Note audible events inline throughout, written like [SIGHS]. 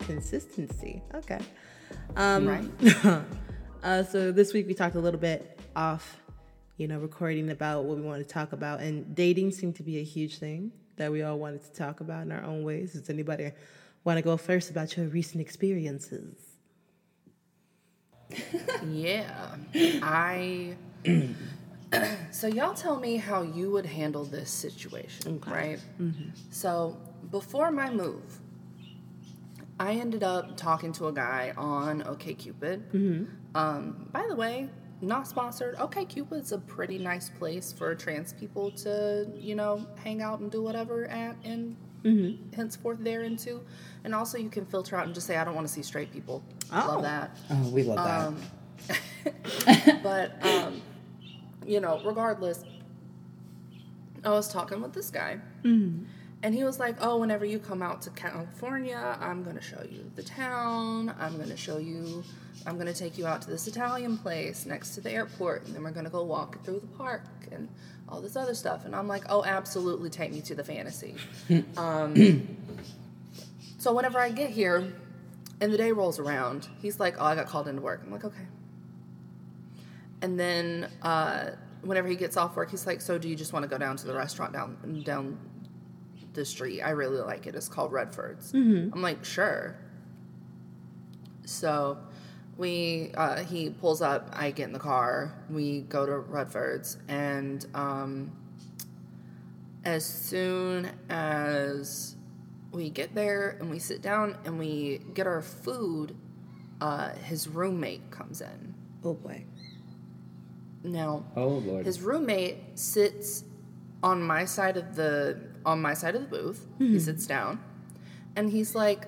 consistency. Okay. Um, Right. [LAUGHS] uh, so this week we talked a little bit off, you know, recording about what we wanted to talk about, and dating seemed to be a huge thing that we all wanted to talk about in our own ways. Does anybody want to go first about your recent experiences? Yeah. I. [CLEARS THROAT] so, y'all tell me how you would handle this situation, right? So, before my move, I ended up talking to a guy on OKCupid. Um, by the way, not sponsored. OKCupid's a pretty nice place for trans people to, you know, hang out and do whatever at and henceforth there into. And also, you can filter out and just say, I don't want to see straight people. Oh. Love that. Oh, we love that. Um, [LAUGHS] but um, you know, regardless, I was talking with this guy, and he was like, "Oh, whenever you come out to California, I'm gonna show you the town. I'm gonna show you. I'm gonna take you out to this Italian place next to the airport, and then we're gonna go walk through the park and all this other stuff." And I'm like, "Oh, absolutely, take me to the fantasy." [LAUGHS] um, so whenever I get here, and the day rolls around, he's like, "Oh, I got called into work." I'm like, "Okay." And then uh, whenever he gets off work, he's like, "So do you just want to go down to the restaurant down down the street? I really like it. It's called Redford's." I'm like, "Sure." So we uh, he pulls up. I get in the car. We go to Redford's, and um, as soon as we get there and we sit down and we get our food, uh, his roommate comes in. Oh boy. Now, oh Lord. his roommate sits on my side of the on my side of the booth. He sits down, and he's like,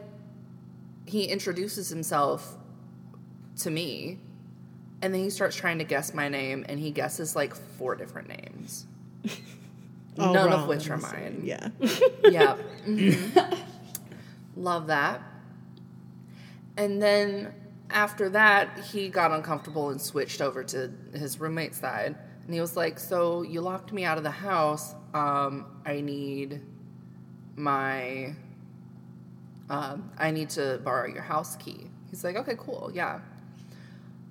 he introduces himself to me, and then he starts trying to guess my name, and he guesses like four different names, [LAUGHS] none wrong, of which are mine. Yeah. [LAUGHS] yeah. Mhm. Love that. And then after that, he got uncomfortable and switched over to his roommate's side. And he was like, So you locked me out of the house. Um, I need my. Um, I need to borrow your house key. He's like, Okay, cool. Yeah.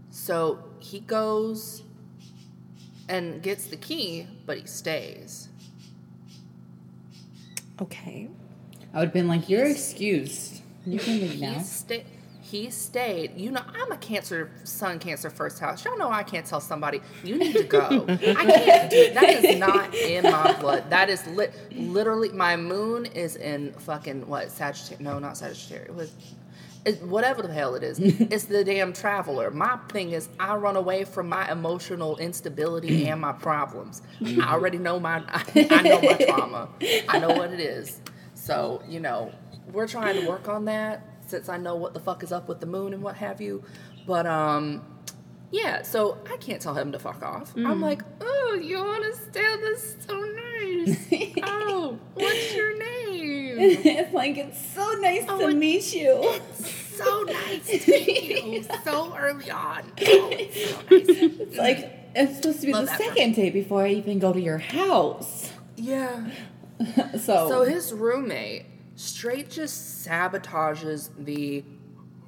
So he goes and gets the key, but he stays. okay. I would have been like, you're excused. You can leave He now. He stayed. You know, I'm a Cancer, Sun Cancer first house. Y'all know I can't tell somebody you need to go. [LAUGHS] I can't do that. Is not in my blood. That is lit. Literally, my moon is in fucking what Sagittarius? No, not Sagittarius. It- whatever the hell it is, [LAUGHS] it's the damn traveler. My thing is, I run away from my emotional instability [CLEARS THROAT] and my problems. I mm-hmm. already know my, I, I know my trauma. I know what it is. So you know, we're trying to work on that since I know what the fuck is up with the moon and what have you. But um, yeah. So I can't tell him to fuck off. I'm like, oh, you want to stay? This so nice. oh, what's your name? [LAUGHS] it's like it's so nice Oh, to meet you. so nice to meet you [LAUGHS] so early on. Oh, it's so nice. It's like it's supposed to be Love the second date before I even go to your house. Yeah. [LAUGHS] So, So his roommate straight just sabotages the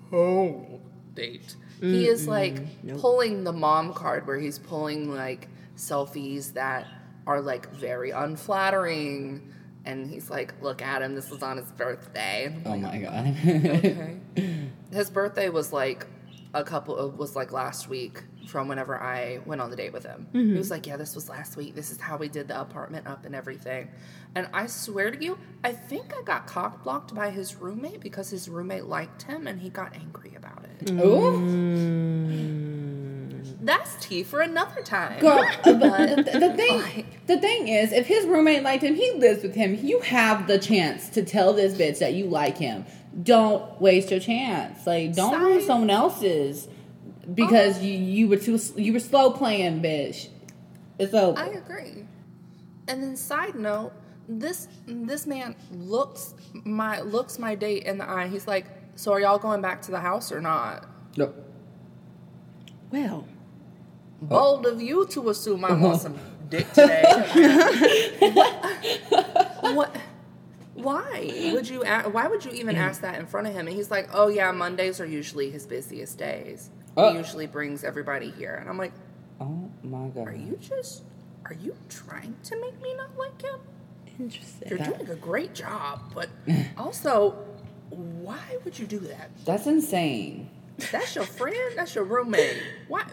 whole date. He is like pulling the mom card where he's pulling like selfies that are like very unflattering. And he's like, look at him, this was on his birthday. Oh my god. okay. [LAUGHS] His birthday was like a couple of, was like last week from whenever I went on the date with him. He mm-hmm. was like, "Yeah, this was last week. This is how we did the apartment up and everything." And I swear to you, I think I got cock blocked by his roommate because his roommate liked him and he got angry about it. Mm. Ooh. That's tea for another time. Girl, [LAUGHS] but the, the Like- thing, the thing is, if his roommate liked him, he lives with him. You have the chance to tell this bitch that you like him. Don't waste your chance. Like, don't ruin someone else's because you you were too you were slow playing, bitch. It's over. I agree. And then side note, this this man looks my looks my date in the eye. He's like, "So are y'all going back to the house or not?" no. Well, Bold of you to assume I want some [LAUGHS] dick today. what? [LAUGHS] What? why would you? a- Why would you even mm. ask that in front of him? And he's like, "Oh yeah, Mondays are usually his busiest days. Uh. He usually brings everybody here." And I'm like, Oh my god. "Are you just? Are you trying to make me not like him? Interesting. You're doing a great job, but [LAUGHS] also, why would you do that? That's insane. That's your friend. That's your roommate. Why?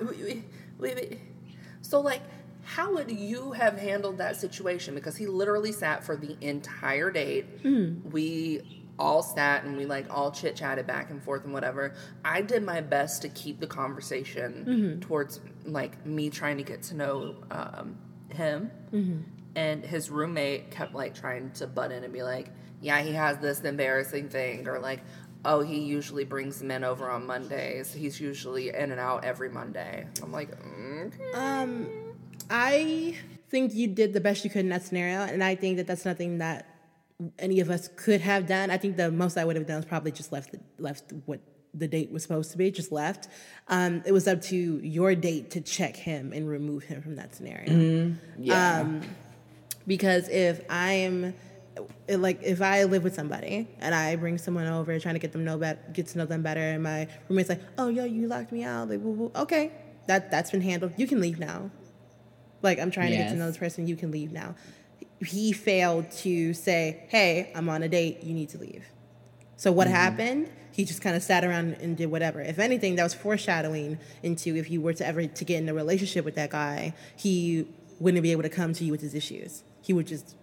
So, like, how would you have handled that situation? Because he literally sat for the entire date. Hmm. We all sat and we like all chit chatted back and forth and whatever. I did my best to keep the conversation towards like me trying to get to know um, him. And his roommate kept like trying to butt in and be like, yeah, he has this embarrassing thing, or like, oh, he usually brings men over on Mondays. He's usually in and out every Monday. I'm like, okay. Um, I think you did the best you could in that scenario, and I think that that's nothing that any of us could have done. I think the most I would have done is probably just left the, left what the date was supposed to be, just left. Um, it was up to your date to check him and remove him from that scenario. Yeah. Um, because if I'm it- like if I live with somebody and I bring someone over trying to get them know bet get to know them better and my roommate's like, "Oh, yo, you locked me out." Like, woo. okay, that that's been handled. You can leave now. Like I'm trying to get to know this person. You can leave now. He failed to say, "Hey, I'm on a date. You need to leave." So what mm-hmm. happened? He just kind of sat around and did whatever. If anything, that was foreshadowing into if you were to ever to get in a relationship with that guy, he wouldn't be able to come to you with his issues. He would just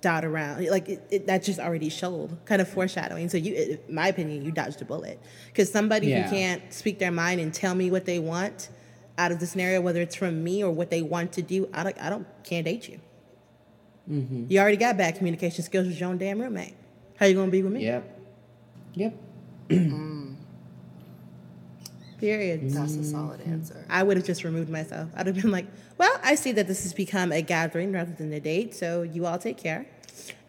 dot around. Like it, it, that just already showed kind of foreshadowing. So you, in my opinion, you dodged a bullet because somebody Yeah. who can't speak their mind and tell me what they want out of the scenario, whether it's from me or what they want to do, I don't, I don't can't date you. Mm-hmm. You already got bad communication skills with your own damn roommate. How you gonna be with me? Yep. Yep. Mm. [CLEARS THROAT] Period. That's a solid mm-hmm. answer. I would have just removed myself. I'd have been like, well, I see that this has become a gathering rather than a date, so you all take care.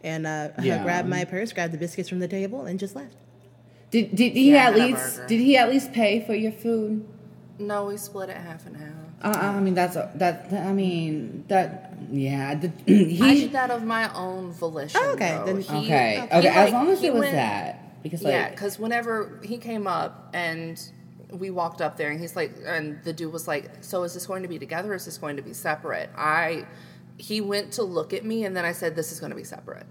And uh, I Yeah. grabbed my purse, grabbed the biscuits from the table, and just left. Did did he Yeah, at least did he at least pay for your food? No, we split it half and half. Uh, I mean that's a, that I mean that yeah the, [CLEARS THROAT] he I did that of my own volition. Oh, okay, then- He- okay he, okay as like- long as he it was went- that because yeah, because whenever he came up and we walked up there, and he's like, and the dude was like, "So is this going to be together? or Is this going to be separate?" I, he went to look at me, and then I said, "This is going to be separate,"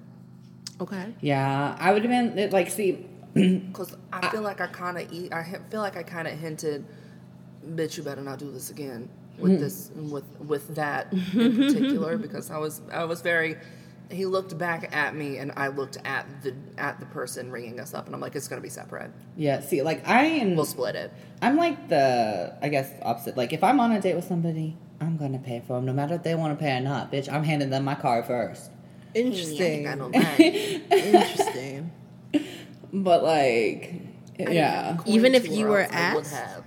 Okay. yeah I would have been like see [CLEARS THROAT] because I feel like I kind of, I feel like I kind of hinted, "Bitch, you better not do this again." With hmm. this, with with that [LAUGHS] in particular, because I was I was very. He looked back at me, and I looked at the at the person ringing us up, and I'm like, "It's going to be separate. yeah see like I am We'll split it." I'm like the I guess opposite like if I'm on a date with somebody I'm gonna pay for them no matter if they want to pay or not bitch I'm handing them my card first Interesting. I don't mind. Interesting. but like yeah Even if you were else I would asked?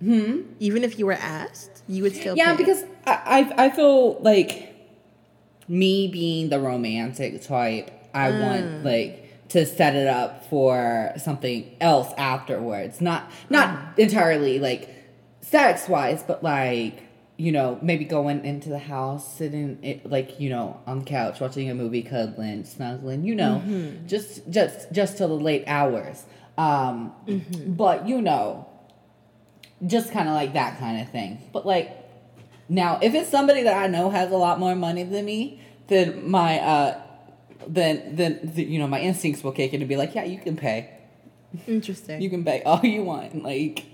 Have. Even if you were asked, you would still. Yeah, because I, I I feel like me being the romantic type, I Mm. want like to set it up for something else afterwards. Not not Mm. entirely like sex wise, but like you know maybe going into the house, sitting it, like you know on the couch watching a movie, cuddling, snuggling. You know, Mm-hmm. just just just till the late hours. Um, Mm-hmm. but you know just kind of like that kind of thing. But like now, if it's somebody that I know has a lot more money than me, then my uh, then then the, you know my instincts will kick in and be like, yeah, you can pay, Interesting. you can pay all you want, like.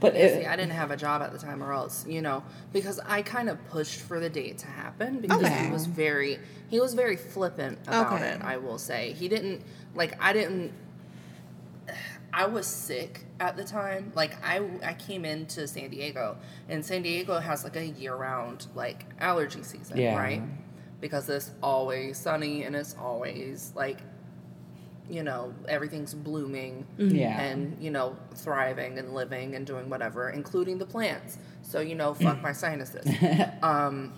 But it, see, I didn't have a job at the time, or else, you know, because I kind of pushed for the date to happen because Okay. he was very, he was very flippant about Okay. it. I will say he didn't like. I didn't. I was sick at the time. Like I, I came into San Diego, and San Diego has like a year-round like allergy season, Yeah. right? Because it's always sunny and it's always like, you know, everything's blooming Yeah. and you know thriving and living and doing whatever including the plants so you know fuck my sinuses [LAUGHS] um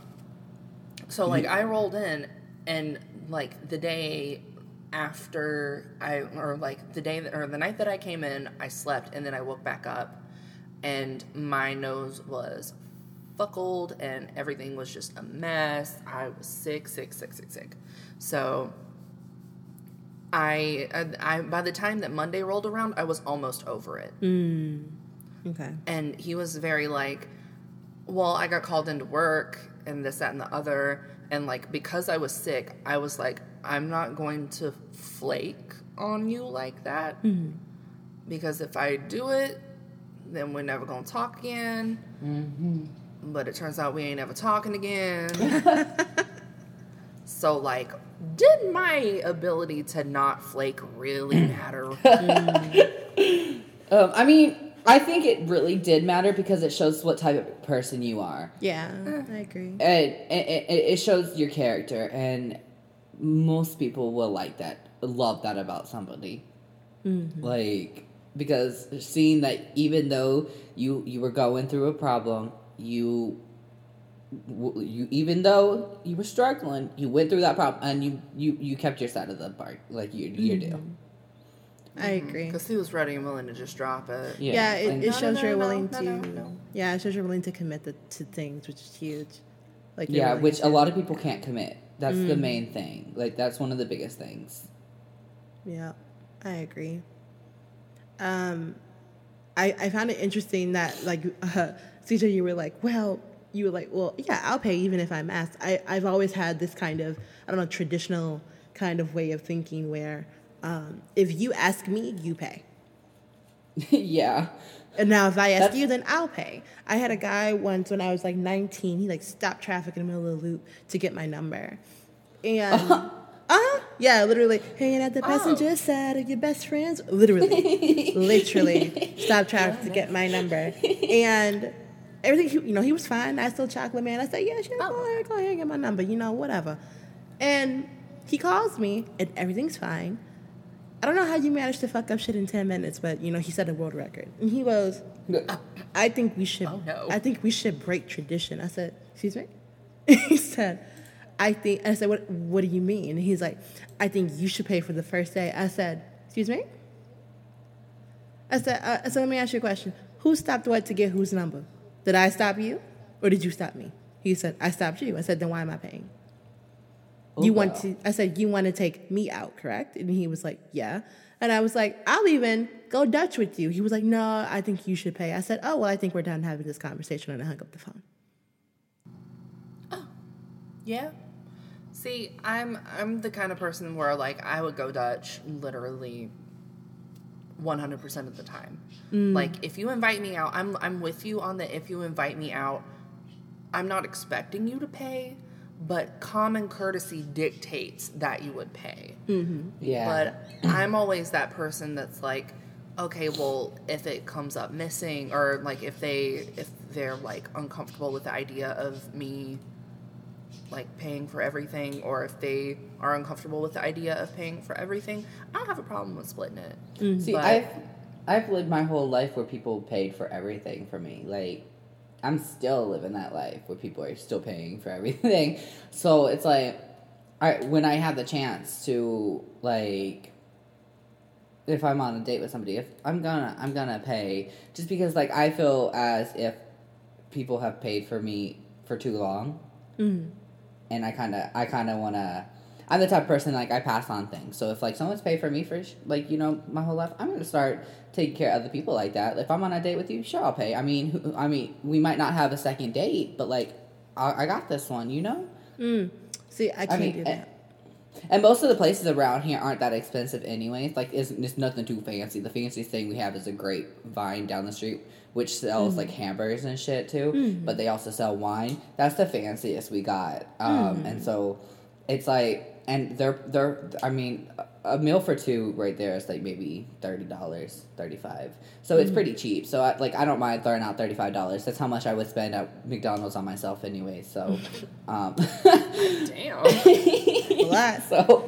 so like i rolled in and like the day after i or like the day that, or the night that i came in i slept and then i woke back up and my nose was fuckled and everything was just a mess i was sick sick sick sick sick so I, I, I, by the time that Monday rolled around, I was almost over it. Mm. Okay. And he was very like, well, I got called into work and this, that, and the other. And like, because I was sick, I was like, I'm not going to flake on you like that. Mm-hmm. Because if I do it, then we're never going to talk again. Mm-hmm. But it turns out we ain't ever talking again. [LAUGHS] [LAUGHS] so, like, did my ability to not flake really [LAUGHS] matter? Um, I mean, I think it really did matter because it shows what type of person you are. Yeah, eh. I agree. And it, it, it shows your character, and most people will like that, love that about somebody. Mm-hmm. Like, because seeing that even though you you were going through a problem, you you even though you were struggling, you went through that problem, and you you you kept your side of the bark, like you you do. Mm-hmm. I mm-hmm. agree. Because he was ready and willing to just drop it. Yeah, Yeah, it, and- it No, shows no, you're no, willing no, to. no, no. Yeah, it shows you're willing to commit the, to things, which is huge. Like yeah, willing which a lot of people can't commit. That's the main thing. Like that's one of the biggest things. Yeah, I agree. Um, I I found it interesting that like [LAUGHS] uh, CJ, you were like, well, you were like, well, yeah, I'll pay even if I'm asked. I I've always had this kind of I don't know traditional kind of way of thinking where um, if you ask me, you pay. [LAUGHS] yeah. And now if I ask That's- you, then I'll pay. I had a guy once when I was like 19. He like stopped traffic in the middle of the loop to get my number, and uh-huh, yeah, literally hanging at the passenger side of your best friends. Literally, literally stopped [LAUGHS] traffic to get my number, and everything. You know, he was fine. I still chocolate man. I said, yeah, sure, go ahead, go ahead, and get my number. You know, whatever. And he calls me, and everything's fine. I don't know how you managed to fuck up shit in 10 minutes, but you know, he set a world record. And he goes, I think we should Oh, no. I think we should break tradition. I said, Excuse me? [LAUGHS] he said, I think I said, What what do you mean? And he's like, I think you should pay for the first day. I said, Excuse me? I said, uh, I said, let me ask you a question. Who stopped what to get whose number? Did I stop you? Or did you stop me? He said, I stopped you. I said, then why am I paying? You Oh, want to i said you want to take me out correct? And he was like yeah. And i was like i'll even go dutch with you. He was like no i think you should pay. I said oh well i think we're done having this conversation and i hung up the phone. Oh. Yeah. See, I'm I'm the kind of person where like I would go Dutch literally 100% of the time. Mm. Like if you invite me out, I'm I'm with you on the if you invite me out, I'm not expecting you to pay, but common courtesy dictates that you would pay. Mm-hmm. Yeah. But I'm always that person that's like, okay, well, if it comes up missing, or like if they if they're like uncomfortable with the idea of me like paying for everything, or if they are uncomfortable with the idea of paying for everything, I don't have a problem with splitting it. Mm-hmm. See, But- I've I've lived my whole life where people paid for everything for me. Like I'm still living that life where people are still paying for [LAUGHS] everything. So it's like I when I have the chance to like if I'm on a date with somebody, if I'm gonna I'm gonna pay just because like I feel as if people have paid for me for too long. Mm. And I kind of I kind of want to I'm the type of person like I pass on things. So if like someone's paid for me for like you know my whole life, I'm gonna start taking care of other people like that. If I'm on a date with you, sure I'll pay. I mean, I mean we might not have a second date, but like I, I got this one, you know. see i can't mean, do eh, that And most of the places around here aren't that expensive anyways. Like it's, it's nothing too fancy. The fanciest thing we have is a grapevine down the street, which sells like hamburgers and shit too. But they also sell wine. That's the fanciest we got. Um, And so it's like, and they're they're. I mean, a a meal for two right there is like maybe thirty dollars, thirty five. So it's pretty cheap. So I, like I don't mind throwing out thirty five dollars. That's how much I would spend at McDonald's on myself anyway. So, [LAUGHS] um, Damn. [LAUGHS] a lot so.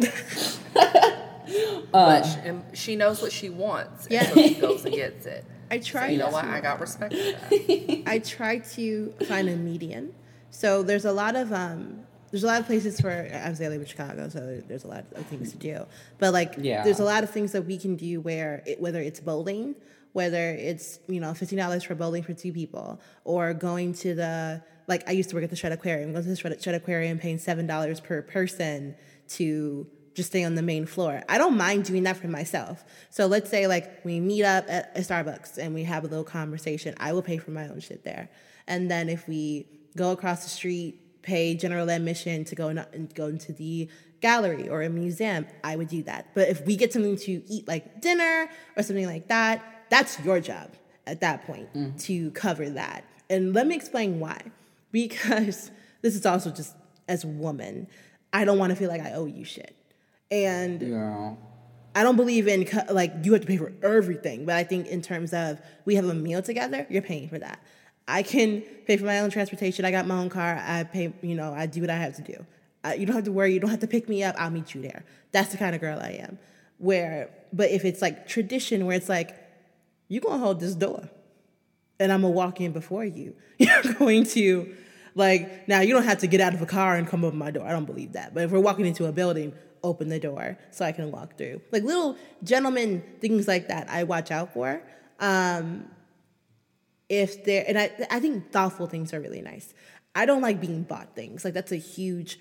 [LAUGHS] but she, and she knows what she wants, Yeah. and so she goes and gets it. i So try you know what? I got respect for that. I try to find a median. So there's a lot of um, there's a lot of places for obviously I live in Chicago, so there's a lot of things to do. But like, Yeah. there's a lot of things that we can do where it, whether it's bowling, whether it's you know fifteen dollars for bowling for two people, or going to the like I used to work at the Shedd Aquarium, going to the Shedd, Shedd Aquarium, paying seven dollars per person to just stay on the main floor. I don't mind doing that for myself. So let's say like we meet up at a Starbucks and we have a little conversation. I will pay for my own shit there. And then if we go across the street, pay general admission to go and go into the gallery or a museum, I would do that. But if we get something to eat like dinner or something like that, that's your job at that point mm. to cover that. And let me explain why. [LAUGHS] Because this is also just as a woman, I don't want to feel like I owe you shit. And yeah. I don't believe in like you have to pay for everything, but I think in terms of we have a meal together, you're paying for that. I can pay for my own transportation. I got my own car. I pay, you know, I do what I have to do. You don't have to worry. You don't have to pick me up. I'll meet you there. That's the kind of girl I am. Where, but if it's like tradition, where it's like, you're gonna hold this door, and I'm gonna walk in before you. [LAUGHS] You're going to, like, now you don't have to get out of a car and come open my door. I don't believe that. But if we're walking into a building, open the door so I can walk through. Like little gentlemen, things like that, I watch out for. Um, if they're, and I, I think thoughtful things are really nice. I don't like being bought things. Like that's a huge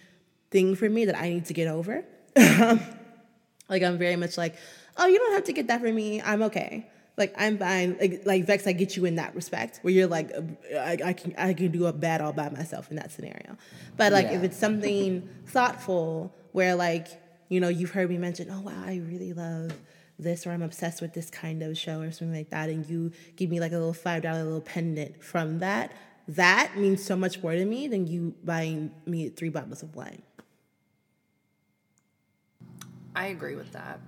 thing for me that I need to get over. [LAUGHS] like I'm very much like, oh, you don't have to get that for me. I'm okay. Like I'm fine. Like like Vex, I get you in that respect where you're like, I, I can I can do a bad all by myself in that scenario. But like yeah. if it's something thoughtful where like you know you've heard me mention, oh wow, I really love this or I'm obsessed with this kind of show or something like that, and you give me like a little five dollar little pendant from that, that means so much more to me than you buying me three bottles of wine. I agree with that.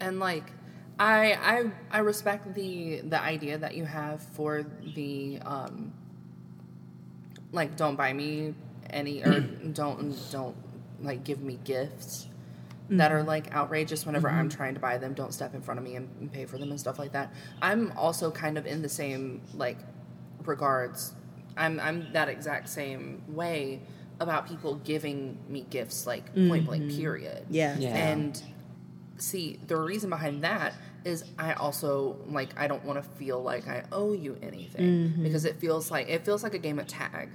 And like I I I respect the the idea that you have for the um like don't buy me any or [CLEARS THROAT] don't don't like give me gifts. That are like outrageous whenever mm-hmm. I'm trying to buy them. Don't step in front of me and, and pay for them and stuff like that. I'm also kind of in the same like regards. I'm I'm that exact same way about people giving me gifts like mm-hmm. point blank mm-hmm. period. Yeah. yeah. And see, the reason behind that is I also like I don't want to feel like I owe you anything mm-hmm. because it feels like it feels like a game of tag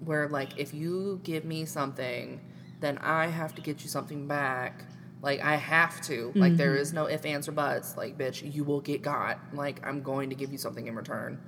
where like if you give me something then I have to get you something back. Like I have to. Mm-hmm. Like there mm-hmm. is no if, ands, or buts. Like bitch, you will get got. Like I'm going to give you something in return.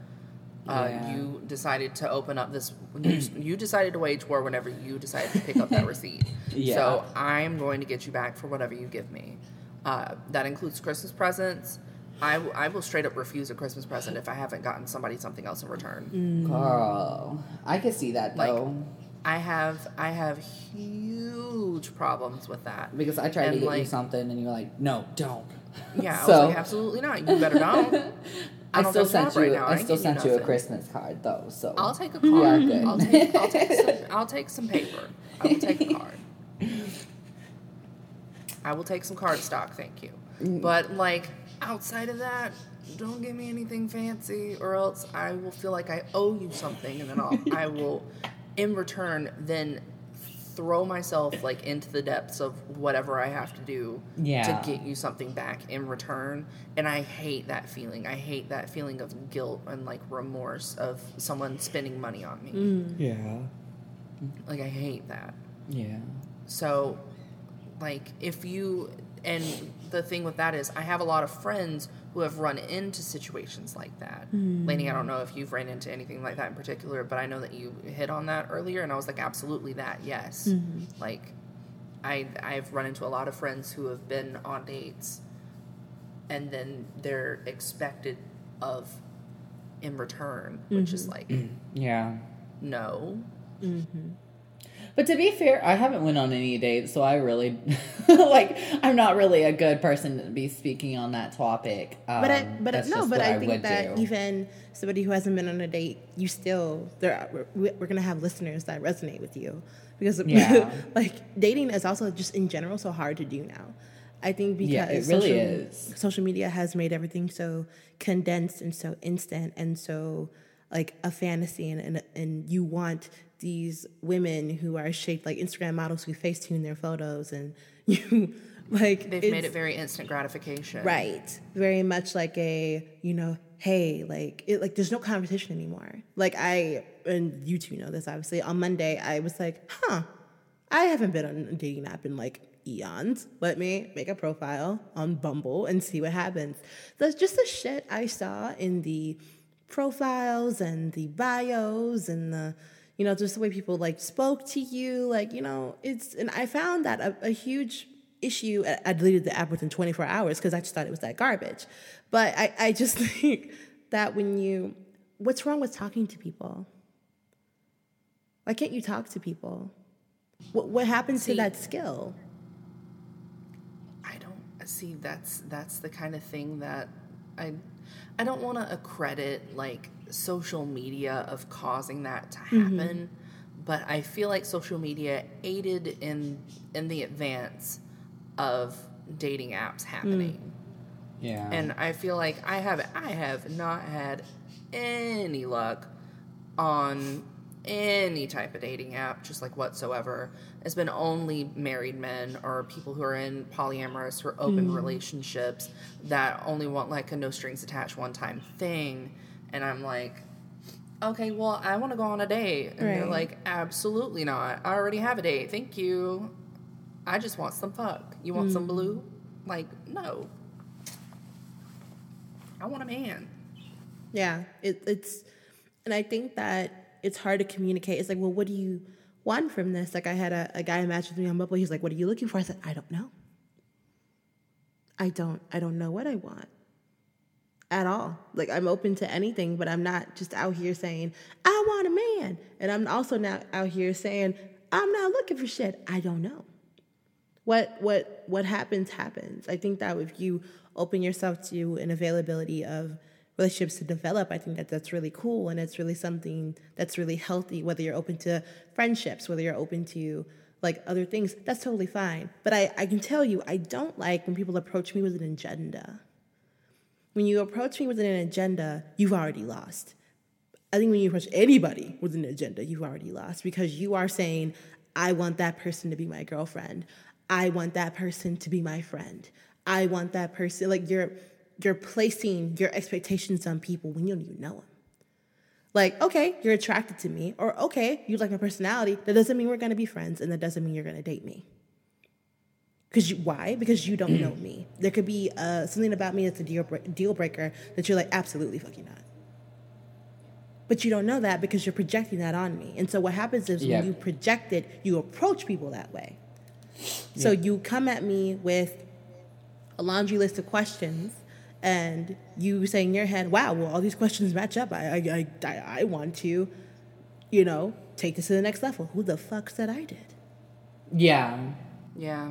Uh, yeah. you decided to open up this. You, [CLEARS THROAT] you, decided to wage war whenever you decided to pick up that [LAUGHS] receipt. Yeah. So I'm going to get you back for whatever you give me. Uh, that includes Christmas presents. I, w- I will straight up refuse a Christmas present if I haven't gotten somebody something else in return. Mm. Girl, I could see that though. Like, I have I have huge problems with that because I tried and to get like, you something and you're like, no, don't. Yeah, so, I was like, absolutely not. You better [LAUGHS] don't. I, I still sent you. Right I, I still sent you, you a Christmas card though, so I'll take a card. I'll take, I'll take some. [LAUGHS] I'll take some paper. I will take a card. I will take some card stock, thank you. Mm. But like outside of that, don't give me anything fancy, or else I will feel like I owe you something, and then I'll I will in return then throw myself like into the depths of whatever I have to do yeah. to get you something back in return. And I hate that feeling. I hate that feeling of guilt and like remorse of someone spending money on me. Mm. Yeah. Like I hate that. Yeah. So like if you and the thing with that is I have a lot of friends who have run into situations like that. Mm. Lainey, I don't know if you've ran into anything like that in particular, but I know that you hit on that earlier, and I was like, absolutely that, yes. Mm-hmm. Like, I I've run into a lot of friends who have been on dates, and then they're expected of in return, which mm-hmm. is like, yeah, no. Mm-hmm. But to be fair, I haven't went on any dates, so I really [LAUGHS] like I'm not really a good person to be speaking on that topic. Um, but I, but no, but I, I think that do. even somebody who hasn't been on a date, you still there. We're, we're gonna have listeners that resonate with you because yeah. [LAUGHS] like dating is also just in general so hard to do now. I think because yeah, it really social, is. social media has made everything so condensed and so instant and so like a fantasy and, and and you want these women who are shaped like Instagram models who face tune their photos and [LAUGHS] you like they've made it very instant gratification. Right. Very much like a, you know, hey, like it like there's no competition anymore. Like I and you two know this obviously. On Monday I was like, huh, I haven't been on a dating app in like eons. Let me make a profile on Bumble and see what happens. That's just the shit I saw in the profiles and the bios and the you know just the way people like spoke to you like you know it's and i found that a, a huge issue i deleted the app within 24 hours because i just thought it was that garbage. But I, I just [LAUGHS] think that when you what's wrong with talking to people? Why can't you talk to people? What, what happens See, to that skill? I don't see that's that's the kind of thing that I I don't want to accredit like social media of causing that to mm-hmm. happen, but I feel like social media aided in in the advance of dating apps happening. Mm. Yeah. And I feel like I have I have not had any luck on any type of dating app, just like whatsoever. It's been only married men or people who are in polyamorous or open mm. relationships that only want like a no strings attached one time thing. And I'm like, okay, well, I want to go on a date. And they're like, absolutely not. I already have a date. Thank you. I just want some fuck. You want some mm. blue? Like, no. I want a man. Yeah, it, it's, and I think that it's hard to communicate. It's like, well, what do you want from this? Like, I had a, a guy match with me on Bumble. He's like, "What are you looking for?" I said, "I don't know. I don't. I don't know what I want at all. Like, I'm open to anything, but I'm not just out here saying I want a man, and I'm also not out here saying I'm not looking for shit. I don't know." what what what happens happens. I think that if you open yourself to an availability of relationships to develop, I think that that's really cool and it's really something that's really healthy. Whether you're open to friendships, whether you're open to like other things, that's totally fine. But I, I can tell you, I don't like when people approach me with an agenda. When you approach me with an agenda, you've already lost. I think when you approach anybody with an agenda, you've already lost because you are saying, I want that person to be my girlfriend. I want that person to be my friend. I want that person like you're you're placing your expectations on people when you don't even know them. Like, okay, you're attracted to me, or okay, you like my personality. That doesn't mean we're gonna be friends, and that doesn't mean you're gonna date me. Because you, why? Because you don't know me. There could be uh, something about me that's a deal bre- deal breaker that you're like, absolutely fucking not. But you don't know that because you're projecting that on me. And so what happens is Yeah. when you project it, you approach people that way. So you come at me with a laundry list of questions and you say in your head, wow, well, all these questions match up. I, I, I, I, I want to, you know, take this to the next level. Who the fuck said I did? yeah. Yeah.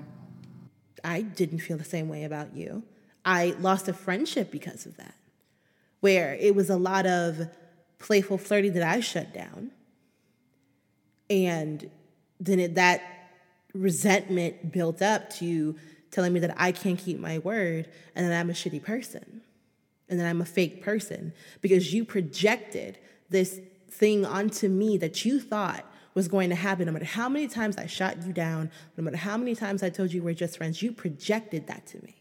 I didn't feel the same way about you. I lost a friendship because of that, where it was a lot of playful flirting that I shut down. And then it, that resentment built up to telling me that I can't keep my word and that I'm a shitty person and that I'm a fake person because you projected this thing onto me that you thought was going to happen. No matter how many times I shot you down, no matter how many times I told you we're just friends, you projected that to me.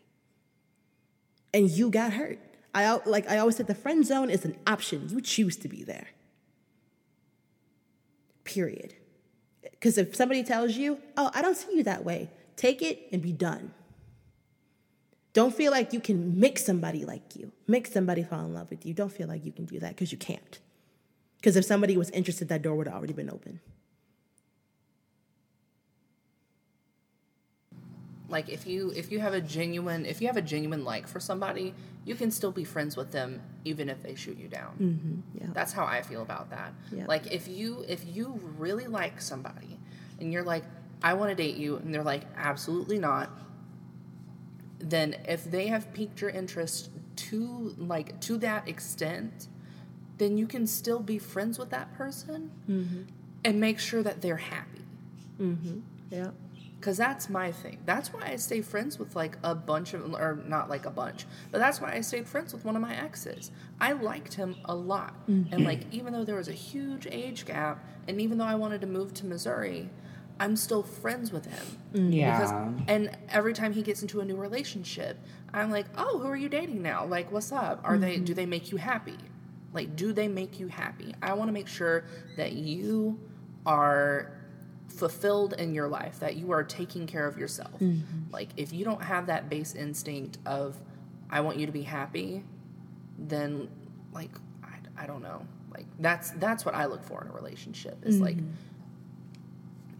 And you got hurt. I like I always said the friend zone is an option. You choose to be there. Period. Because if somebody tells you, oh, I don't see you that way, take it and be done. Don't feel like you can make somebody like you, make somebody fall in love with you. Don't feel like you can do that because you can't. Because if somebody was interested, that door would have already been open. Like if you if you have a genuine if you have a genuine like for somebody you can still be friends with them even if they shoot you down mm-hmm. Yeah. that's how i feel about that Yeah. like if you if you really like somebody and you're like i want to date you and they're like absolutely not then if they have piqued your interest to like to that extent then you can still be friends with that person mm-hmm. and make sure that they're happy mm-hmm. Yeah. Cause that's my thing. That's why I stay friends with like a bunch of, or not like a bunch, but that's why I stayed friends with one of my exes. I liked him a lot, and like mm-hmm. even though there was a huge age gap, and even though I wanted to move to Missouri, I'm still friends with him. Mm. Yeah. Because, and every time he gets into a new relationship, I'm like, oh, who are you dating now? Like, what's up? Are they? Mm-hmm. Do they make you happy? Like, do they make you happy? I want to make sure that you are fulfilled in your life, that you are taking care of yourself. Mm-hmm. Like if you don't have that base instinct of I want you to be happy, then like I, I don't know. Like that's that's what I look for in a relationship. Is like Mm-hmm.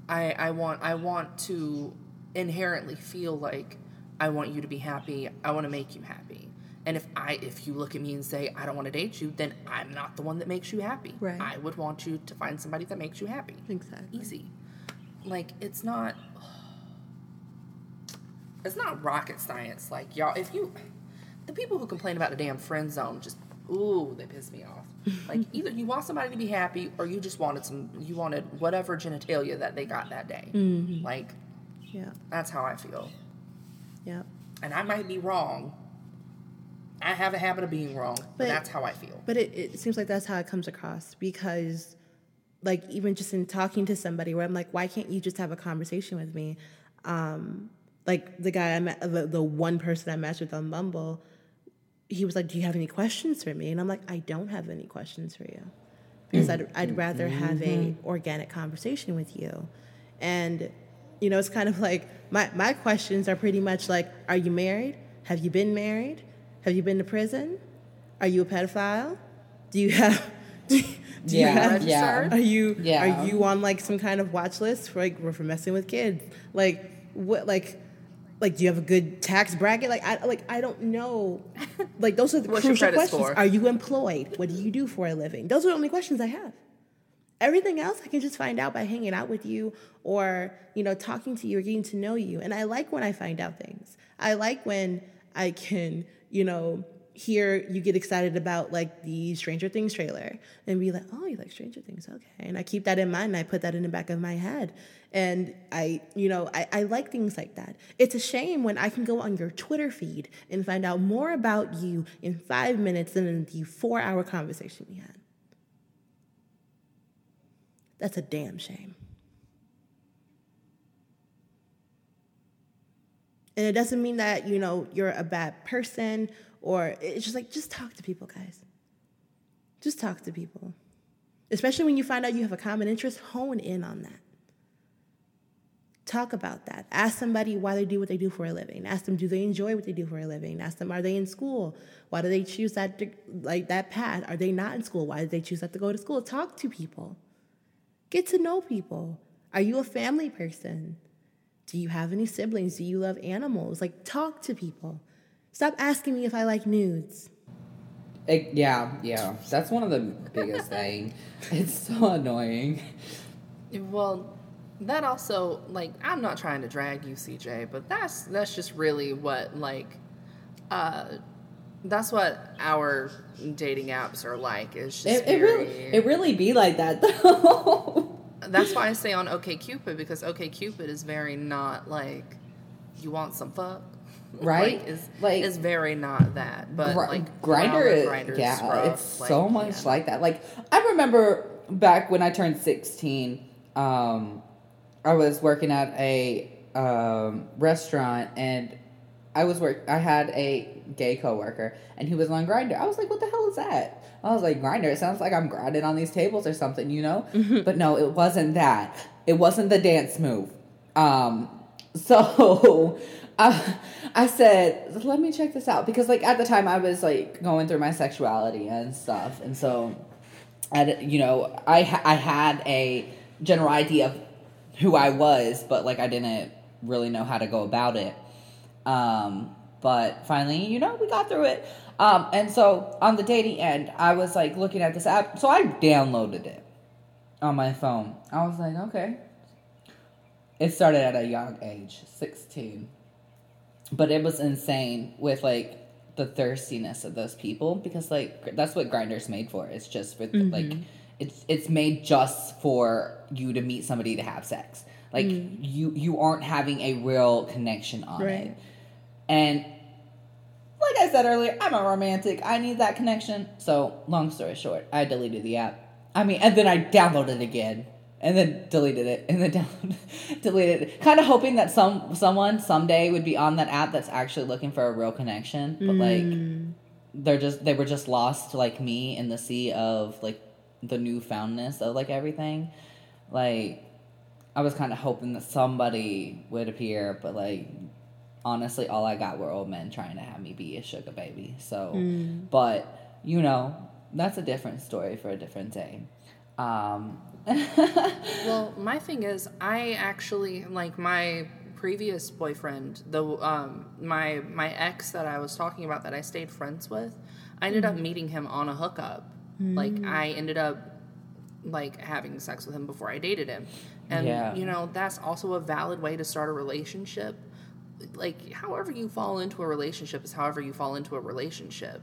I I want I want to inherently feel like I want you to be happy. I want to make you happy. And if I if you look at me and say I don't want to date you, then I'm not the one that makes you happy. Right. I would want you to find somebody that makes you happy. Exactly. Easy. Like it's not it's not rocket science. Like y'all if you the people who complain about the damn friend zone just ooh, they piss me off. [LAUGHS] Like either you want somebody to be happy or you just wanted some you wanted whatever genitalia that they got that day. Mm-hmm. Like Yeah. that's how I feel. Yeah. And I might be wrong. I have a habit of being wrong, but, But- that's how I feel. But it, it seems like that's how it comes across because, like, even just in talking to somebody where I'm like, why can't you just have a conversation with me? Um, like the guy I met, the, the one person I matched with on Bumble, he was like, "Do you have any questions for me?" And I'm like, "I don't have any questions for you because I'd I'd rather have a organic conversation with you." And you know, it's kind of like my my questions are pretty much like, "Are you married? Have you been married? Have you been to prison? Are you a pedophile? Do you have [LAUGHS] do, do you Yeah, have yeah. are you Yeah. are you on like some kind of watch list for like for messing with kids? Like what like like do you have a good tax bracket? Like I like I don't know. [LAUGHS] Like those are the What's crucial questions. score? Are you employed? What do you do for a living? Those are the only questions I have. Everything else I can just find out by hanging out with you or, you know, talking to you or getting to know you. And I like when I find out things. I like when I can, you know, hear you get excited about like the Stranger Things trailer and be like, oh, you like Stranger Things. Okay. And I keep that in mind and I put that in the back of my head. And I, you know, I, I like things like that. It's a shame when I can go on your Twitter feed and find out more about you in five minutes than in the four hour conversation we had. That's a damn shame. And it doesn't mean that, you know, you're a bad person or it's just like, just talk to people, guys. Just talk to people. Especially when you find out you have a common interest, hone in on that. Talk about that. Ask somebody why they do what they do for a living. Ask them, do they enjoy what they do for a living? Ask them, are they in school? Why do they choose that, like that path? Are they not in school? Why did they choose not to go to school? Talk to people. Get to know people. Are you a family person? Do you have any siblings? Do you love animals? Like, talk to people. Stop asking me if I like nudes. It, yeah, yeah. That's one of the biggest thing. It's so annoying. Well, that also like I'm not trying to drag you, CJ, but that's that's just really what like uh that's what our dating apps are like. It's just It, it really, it really be like that [LAUGHS] though. that's why I say on OK Cupid because OK Cupid is very not like you want some fuck. Right? Like, is Like- is very not that. But Gr- like grinder, Grindr, is, Grindr yeah, rough. it's Like, so much yeah. like that. Like I remember back when I turned sixteen, um, I was working at a um, restaurant and I was work. I had a gay coworker and he was on Grindr. I was like, "What the hell is that?" I was like, "Grindr." It sounds like I'm grinding on these tables or something, you know? But no, it wasn't that. It wasn't the dance move. Um, [LAUGHS] so uh, I said, let me check this out because, like, at the time I was like going through my sexuality and stuff, and so, I, you know, I I had a general idea of who I was, but like I didn't really know how to go about it. Um, but finally, you know, we got through it. Um, and so on the dating end, I was like looking at this app, so I downloaded it on my phone. I was like, okay. It started at a young age, 16. But it was insane with like the thirstiness of those people because like that's what Grindr's made for. It's just for mm-hmm. like it's it's made just for you to meet somebody to have sex. Like mm. you you aren't having a real connection on Right. it. And like I said earlier, I'm a romantic. I need that connection. So, long story short, I deleted the app. I mean, and then I downloaded it again, and then deleted it, and then [LAUGHS] down, deleted it. Kind of hoping that some someone someday would be on that app that's actually looking for a real connection, but like they're just they were just lost like me in the sea of like the newfoundness of like everything. Like I was kind of hoping that somebody would appear, but like honestly, all I got were old men trying to have me be a sugar baby. So, Mm. but you know, that's a different story for a different day. Um, [LAUGHS] Well, my thing is, I actually like my previous boyfriend, the um my my ex that I was talking about that I stayed friends with. I ended up meeting him on a hookup. Like I ended up like having sex with him before I dated him. And Yeah. you know, that's also a valid way to start a relationship. Like however you fall into a relationship is however you fall into a relationship.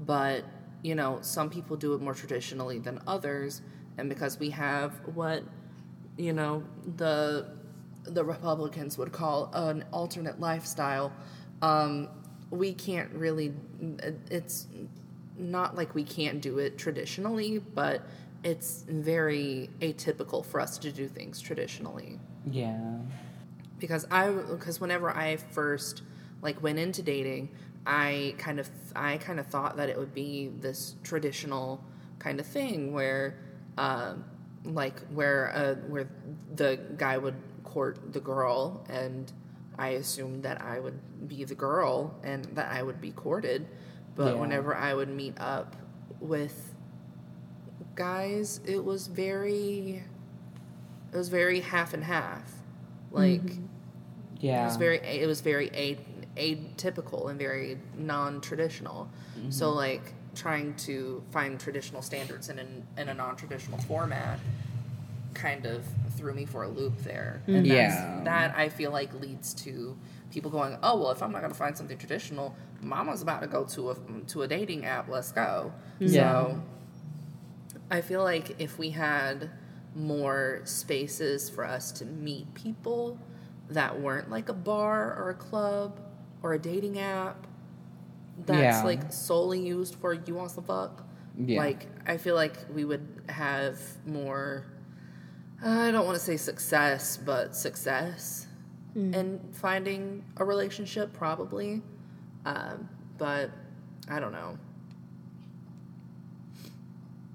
But, you know, some people do it more traditionally than others, and because we have what you know, the the Republicans would call an alternate lifestyle, um, we can't really it's not like we can't do it traditionally, but it's very atypical for us to do things traditionally. yeah. Because I because whenever I first like went into dating, I kind of I kind of thought that it would be this traditional kind of thing where um like where uh where the guy would court the girl and I assumed that I would be the girl and that I would be courted. But Yeah. whenever I would meet up with guys, it was very it was very half and half. Like Yeah. it was very it was very a, atypical and very non-traditional. So like trying to find traditional standards in an, in a non-traditional format kind of threw me for a loop there. And mm. Yeah. that I feel like leads to people going, "Oh, well, if I'm not going to find something traditional, mama's about to go to a to a dating app. Let's go." Yeah. So I feel like if we had more spaces for us to meet people that weren't like a bar or a club or a dating app that's Yeah. like solely used for you want some fuck. Yeah. Like I feel like we would have more I don't want to say success, but success in finding a relationship probably. Um, but I don't know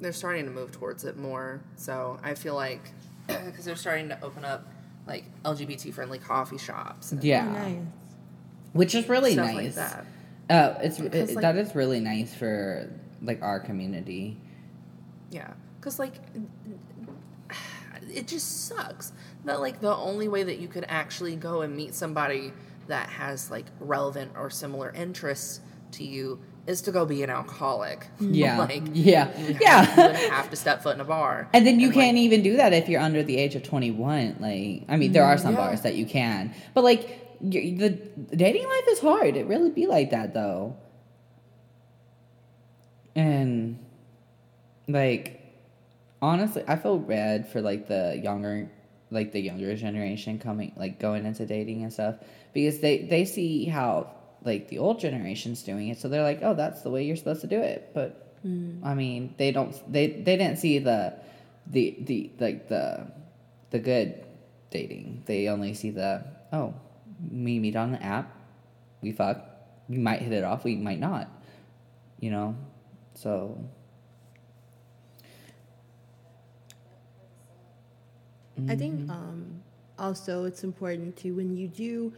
they're starting to move towards it more. So I feel like [CLEARS THROAT] because they're starting to open up like LGBT friendly coffee shops. And Yeah. Nice. Which is really Stuff like Uh, it's it, like- that is really nice for like our community. Yeah, because like it just sucks that like the only way that you could actually go and meet somebody that has like relevant or similar interests to you is to go be an alcoholic. [LAUGHS] Yeah. [LAUGHS] like [LAUGHS] yeah. you have, Yeah. you would have to step foot in a bar, And then you like, can't even do that if you're under the age of 21. Like, I mean, there are some Yeah. bars that you can, but like, the dating life is hard. It really be like that though. And like, honestly, I feel bad for like the younger, like the younger generation coming, like going into dating and stuff because they they see how like the old generation's doing it, so they're like, oh, that's the way you're supposed to do it. But mm. I mean, they don't. They they didn't see the the the like the the good dating. They only see the oh, we meet on the app, we fuck, we might hit it off, we might not, you know. So I think um, also it's important to when you do,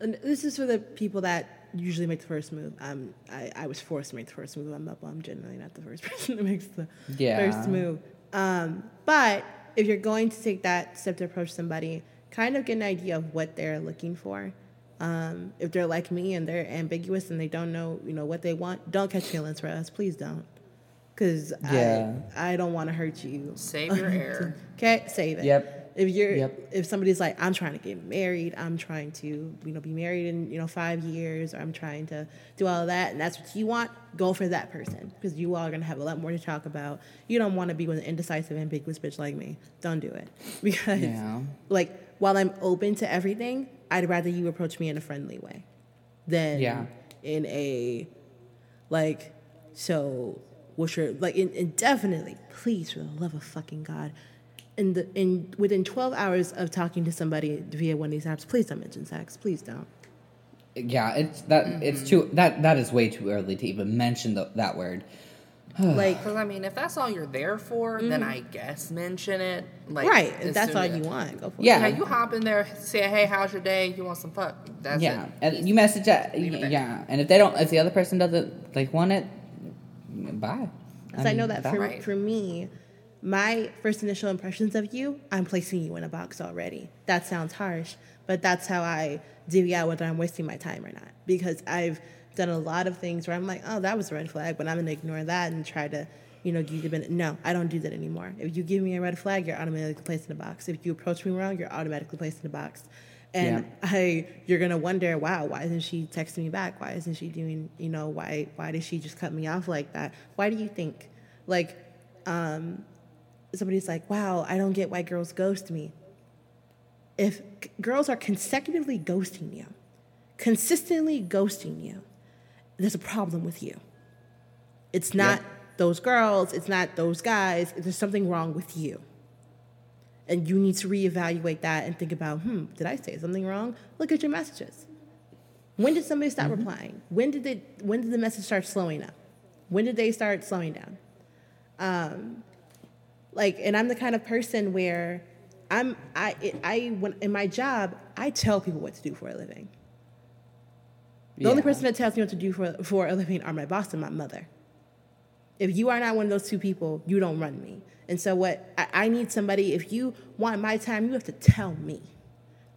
and this is for the people that usually make the first move. Um, I, I was forced to make the first move. I'm up. I'm generally not the first [LAUGHS] person that makes the Yeah. first move. Um, but if you're going to take that step to approach somebody, kind of get an idea of what they're looking for. Um, if they're like me and they're ambiguous and they don't know, you know, what they want, don't catch feelings for us. Please don't, because Yeah. I I don't want to hurt you. Save your [LAUGHS] air. Okay, save it. Yep. If you're Yep. if somebody's like, I'm trying to get married, I'm trying to, you know, be married in, you know, five years, or I'm trying to do all of that, and that's what you want, go for that person. Because you all are gonna have a lot more to talk about. You don't wanna be with an indecisive, ambiguous bitch like me. Don't do it. [LAUGHS] Because Yeah. like while I'm open to everything, I'd rather you approach me in a friendly way than Yeah. in a like so what's your like in, indefinitely please for the love of fucking god in the in within 12 hours of talking to somebody via one of these apps please don't mention sex please don't yeah, it's that it's mm-hmm. too that that is way too early to even mention the, that word. Like Because I mean, if that's all you're there for, then mm-hmm. I guess mention it. Like, right, if that's all you want, go for Yeah. Yeah, you hop in there, say, "Hey, how's your day? You want some fuck?" That's yeah, it. and you message that. Leave it. Yeah, and if they don't, if the other person doesn't like want it, bye. it. So I, know mean, that for, Right. for me, my first initial impressions of you, I'm placing you in a box already. That sounds harsh, but that's how I divvy out whether I'm wasting my time or not. Because I've done a lot of things where I'm like, oh, that was a red flag, but I'm gonna ignore that and try to, you know, give the benefit. No, I don't do that anymore. If you give me a red flag, you're automatically placed in a box. If you approach me wrong, you're automatically placed in a box. And I, you're gonna wonder, wow, why isn't she texting me back? Why isn't she doing, you know, why, why did she just cut me off like that? Why do you think, like, um, somebody's like, wow, I don't get why girls ghost me. If girls are consecutively ghosting you, consistently ghosting you, there's a problem with you. It's not those girls, it's not those guys, there's something wrong with you. And you need to reevaluate that and think about, hmm, did I say something wrong? Look at your messages. When did somebody stop replying? When did it when did the message start slowing up? When did they start slowing down? Um, like and i'm the kind of person where i'm i i when in my job i tell people what to do for a living the only person that tells me what to do for, for a living are my boss and my mother if you are not one of those two people you don't run me and so what i, I need somebody if you want my time you have to tell me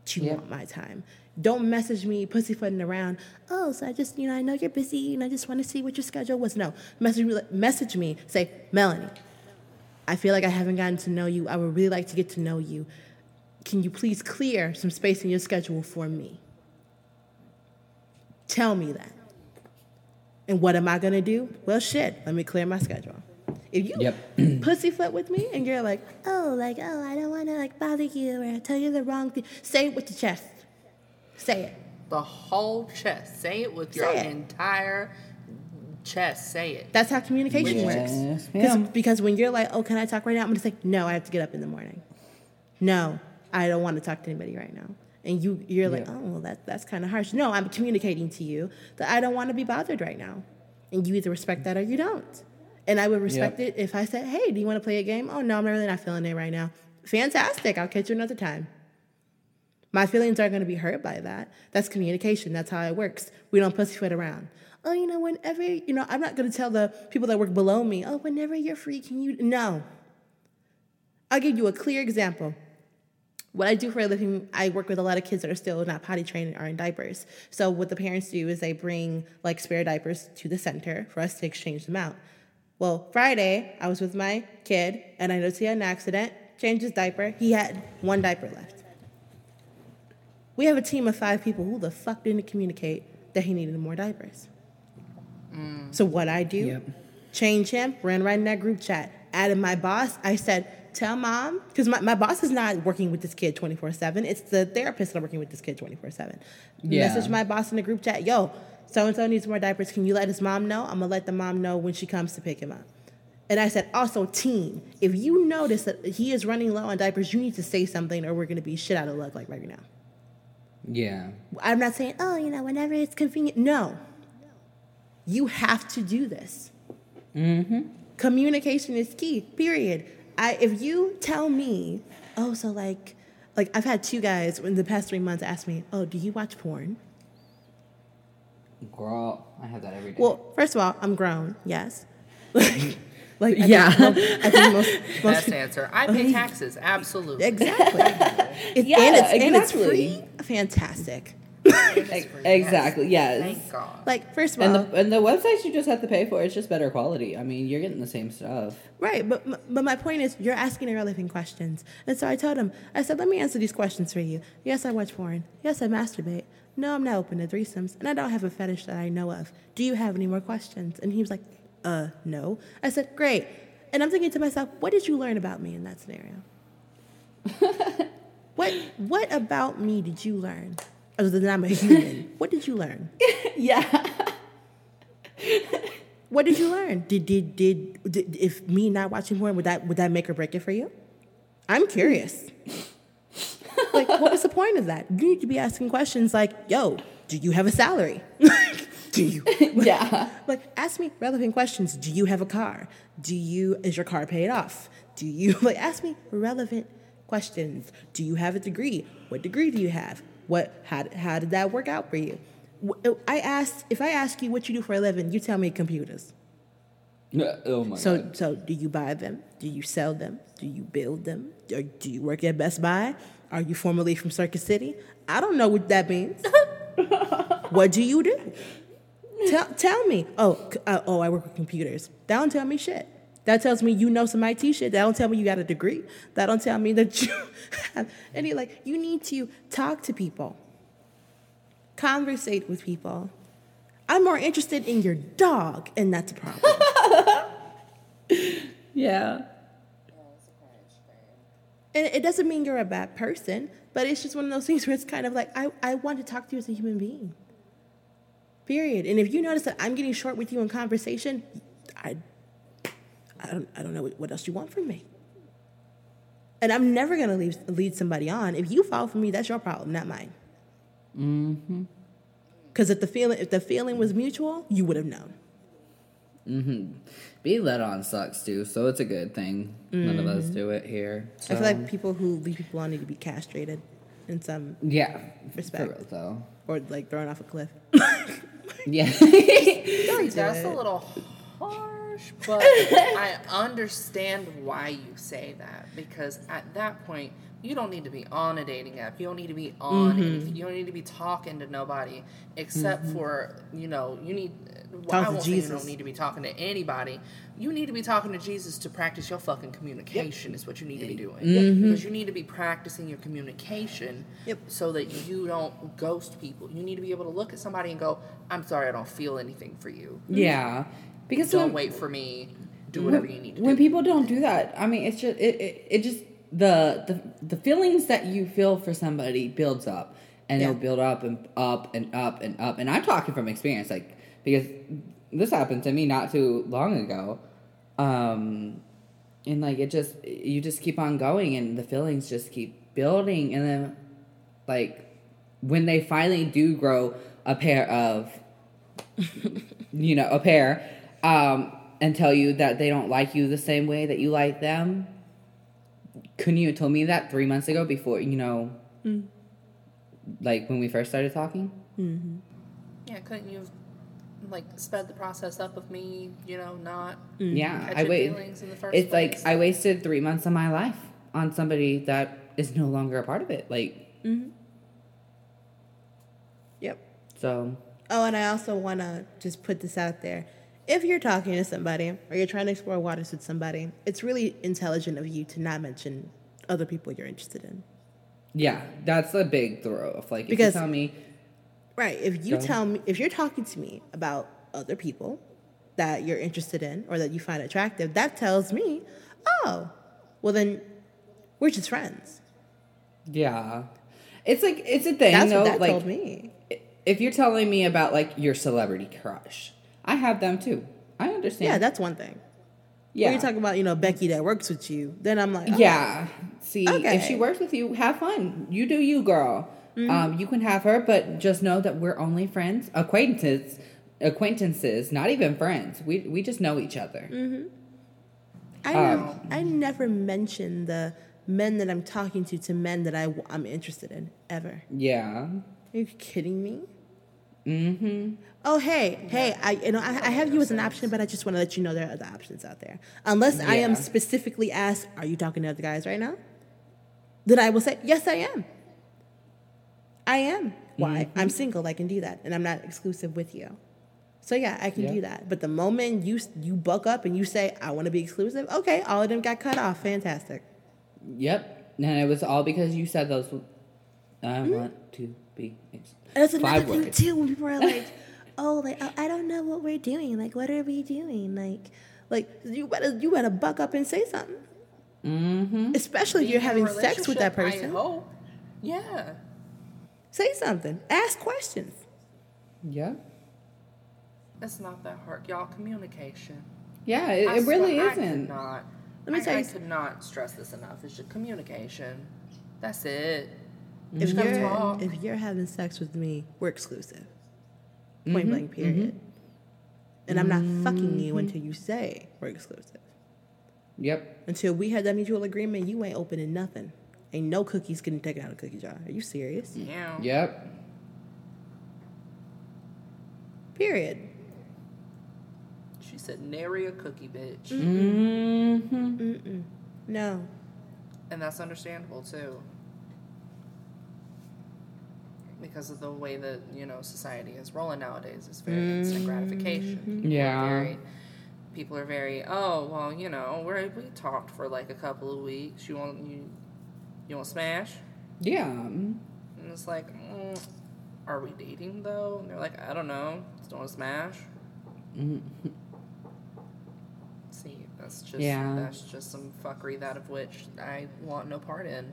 that you Yeah. want my time don't message me pussyfooting around oh so i just you know i know you're busy and i just want to see what your schedule was no message me message me say melanie I feel like I haven't gotten to know you. I would really like to get to know you. Can you please clear some space in your schedule for me? Tell me that. And what am I gonna do? Well, shit, let me clear my schedule. If you Yep. [CLEARS THROAT] pussyfoot with me and you're like, oh, like, oh, I don't wanna like bother you or tell you the wrong thing, say it with your chest. Say it. The whole chest. Say it with your it. entire chest. Say it. That's how communication Yes, works. yeah. Because, because when you're like, oh, can I talk right now? I'm gonna say, no, I have to get up in the morning. No, I don't want to talk to anybody right now. And you, you're like, Yeah. oh, well, that, that's kind of harsh. No, I'm communicating to you that I don't want to be bothered right now. And you either respect that or you don't. And I would respect it if I said, hey, do you want to play a game? Oh, no, I'm really not feeling it right now. Fantastic. I'll catch you another time. My feelings aren't going to be hurt by that. That's communication. That's how it works. We don't pussyfoot around. Oh, you know, whenever, you know, I'm not going to tell the people that work below me, oh, whenever you're free, can you? No. I'll give you a clear example. What I do for a living, I work with a lot of kids that are still not potty trained and are in diapers. So what the parents do is they bring like spare diapers to the center for us to exchange them out. Well, Friday, I was with my kid and I noticed he had an accident, changed his diaper. He had one diaper left. We have a team of five people. Who the fuck didn't communicate that he needed more diapers? Mm. So what I do, Yep. change him, ran right in that group chat, added my boss. I said, tell mom, because my, my boss is not working with this kid 24-7. It's the therapist that are working with this kid 24-7. Yeah. Message my boss in the group chat, yo, so-and-so needs more diapers. Can you let his mom know? I'm going to let the mom know when she comes to pick him up. And I said, also, team, if you notice that he is running low on diapers, you need to say something or we're going to be shit out of luck like right now. Yeah. I'm not saying, oh, you know, whenever it's convenient. No. You have to do this. Mm-hmm. Communication is key, period. I, if you tell me, oh, so like, like I've had two guys in the past three months ask me, oh, do you watch porn? Girl, I have that every day. Well, first of all, I'm grown, yes. [LAUGHS] like, [LAUGHS] like I Yeah. Think, most- I think most, [LAUGHS] most Best people, answer. I pay taxes. Absolutely. exactly. It's, Yeah, and, it's, and it's exactly. free. Fantastic. Ex- exactly. Yes. Thank God. Like, first of And all, the and the websites you just have to pay for it's just better quality. I mean, you're getting the same stuff. Right, but but my point is, you're asking irrelevant questions, and so I told him, I said, let me answer these questions for you. Yes, I watch porn. Yes, I masturbate. No, I'm not open to threesomes, and I don't have a fetish that I know of. Do you have any more questions? And he was like, uh, no. I said, great. And I'm thinking to myself, what did you learn about me in that scenario? [LAUGHS] what what about me did you learn? Other than I'm a human, [LAUGHS] what did you learn? [LAUGHS] yeah. [LAUGHS] What did you learn? Did, did did did if me not watching porn would that would that make or break it for you? I'm curious. like, what was the point of that? You need to be asking questions like, "Yo, do you have a salary? do Do you? yeah. Like, ask me relevant questions. Do you have a car? Do you is your car paid off? Do you like ask me relevant questions? Do you have a degree? What degree do you have? What how how did that work out for you? I asked if I ask you what you do for a living, you tell me computers. Oh my So god. so do you buy them? Do you sell them? Do you build them? Or do you work at Best Buy? Are you formerly from Circuit City? I don't know what that means. [LAUGHS] what do you do? Tell, tell me. Oh, uh, oh, I work with computers. That don't tell me shit. That tells me you know some IT shit. That don't tell me you got a degree. That don't tell me that you [LAUGHS] have any like. You need to talk to people, conversate with people. I'm more interested in your dog, and that's a problem. [LAUGHS] Yeah. And it doesn't mean you're a bad person, but it's just one of those things where it's kind of like, I, I want to talk to you as a human being. Period. And if you notice that I'm getting short with you in conversation, I, I don't, I don't know what- what else you want from me. And I'm never gonna leave, lead somebody on. If you fall for me, that's your problem, not mine. Mm-hmm. Because if the feeling, if the feeling was mutual, you would have known. Mm-hmm. Being led on sucks too, so it's a good thing. None of us do it here. I feel like people who lead people on need to be castrated in some, yeah, Respect. For real, though. or like thrown off a cliff. [LAUGHS] Yeah. [LAUGHS] That's it. a little harsh, but I understand why you say that because at that point you don't need to be on a dating app. You don't need to be on Mm-hmm. anything. You don't need to be talking to nobody except for you know you need. Well, Talk I won't say you don't need to be talking to anybody. You need to be talking to Jesus to practice your fucking communication. Is what you need to be doing because you need to be practicing your communication Yep. so that you don't ghost people. You need to be able to look at somebody and go, "I'm sorry, I don't feel anything for you." yeah. Because Don't when- wait for me. Do whatever you need to do. when do. people don't do that i mean it's just it, it, it just the, the the feelings that you feel for somebody builds up and Yeah. it'll build up and up and up and up and i'm talking from experience like because this happened to me not too long ago um and like it just you just keep on going and the feelings just keep building and then like when they finally do grow a pair of [LAUGHS] you know a pair um and tell you that they don't like you the same way that you like them couldn't you have told me that three months ago before you know mm. like when we first started talking mm-hmm. yeah, couldn't you have like sped the process up of me? You know, not mm. yeah i your wait in the first it's place. like i wasted three months of my life on somebody that is no longer a part of it like mm-hmm. Yep. so Oh, and I also want to just put this out there. If you're talking to somebody or you're trying to explore waters with somebody, it's really intelligent of you to not mention other people you're interested in. yeah that's a big throw off like if Because- you tell me Right. If you tell me, if you're talking to me about other people that you're interested in or that you find attractive, that tells me, oh, well then we're just friends. yeah it's like it's a thing That's though what that like told me. if you're telling me about like your celebrity crush i have them too i understand Yeah, that's one thing. yeah When you're talking about, you know, Becky that works with you, then I'm like, oh, Yeah. See, if she works with you, have fun. You do you, girl. Mm-hmm. Um, you can have her, but just know that we're only friends, acquaintances, acquaintances, not even friends. We we just know each other. Mm-hmm. I Um, never, I never mention the men that I'm talking to to men that I I, am interested in ever. Yeah. Are you kidding me? Mm-hmm. Oh hey, hey, I you know I, I have you as an option, but I just want to let you know there are other options out there. Unless I am specifically asked, "Are you talking to other guys right now?" Then I will say, "Yes, I am." I am. Why? Mm-hmm. I'm single. I can do that, and I'm not exclusive with you. So yeah, I can Yeah. do that. But the moment you you buck up and you say, "I want to be exclusive," okay, all of them got cut off. Fantastic. Yep. And it was all because you said those. I want to be. ex- And that's another Five thing words. too. When people are like, "Oh, like I I don't know what we're doing. Like, what are we doing? Like, like you better you better buck up and say something. Mm-hmm. Especially if you're having sex with that person. I hope. Yeah. Say something. Ask questions. Yeah. It's not that hard, y'all. Communication. Yeah. It, it really swear isn't. not. Let me I, tell I could not stress this enough. It's just communication. That's it. If you're if you're having sex with me, we're exclusive. Point mm-hmm. blank period. And I'm not fucking you mm-hmm. until you say we're exclusive. Yep. Until we had that mutual agreement, you ain't opening nothing. Ain't no cookies getting taken out of the cookie jar. Are you serious? Mm. Yeah. Yep. Period. She said, nary a cookie, bitch. Mm-hmm. No. And that's understandable too. Because of the way that, you know, society is rolling nowadays. It's very instant gratification. Yeah. Very, people are very, oh, well, you know, we we talked for like a couple of weeks. You want you you want smash? Yeah. And it's like, mm, are we dating though? And they're like, I don't know. Just want to smash. See, that's just Yeah. that's just some fuckery that of which I want no part in.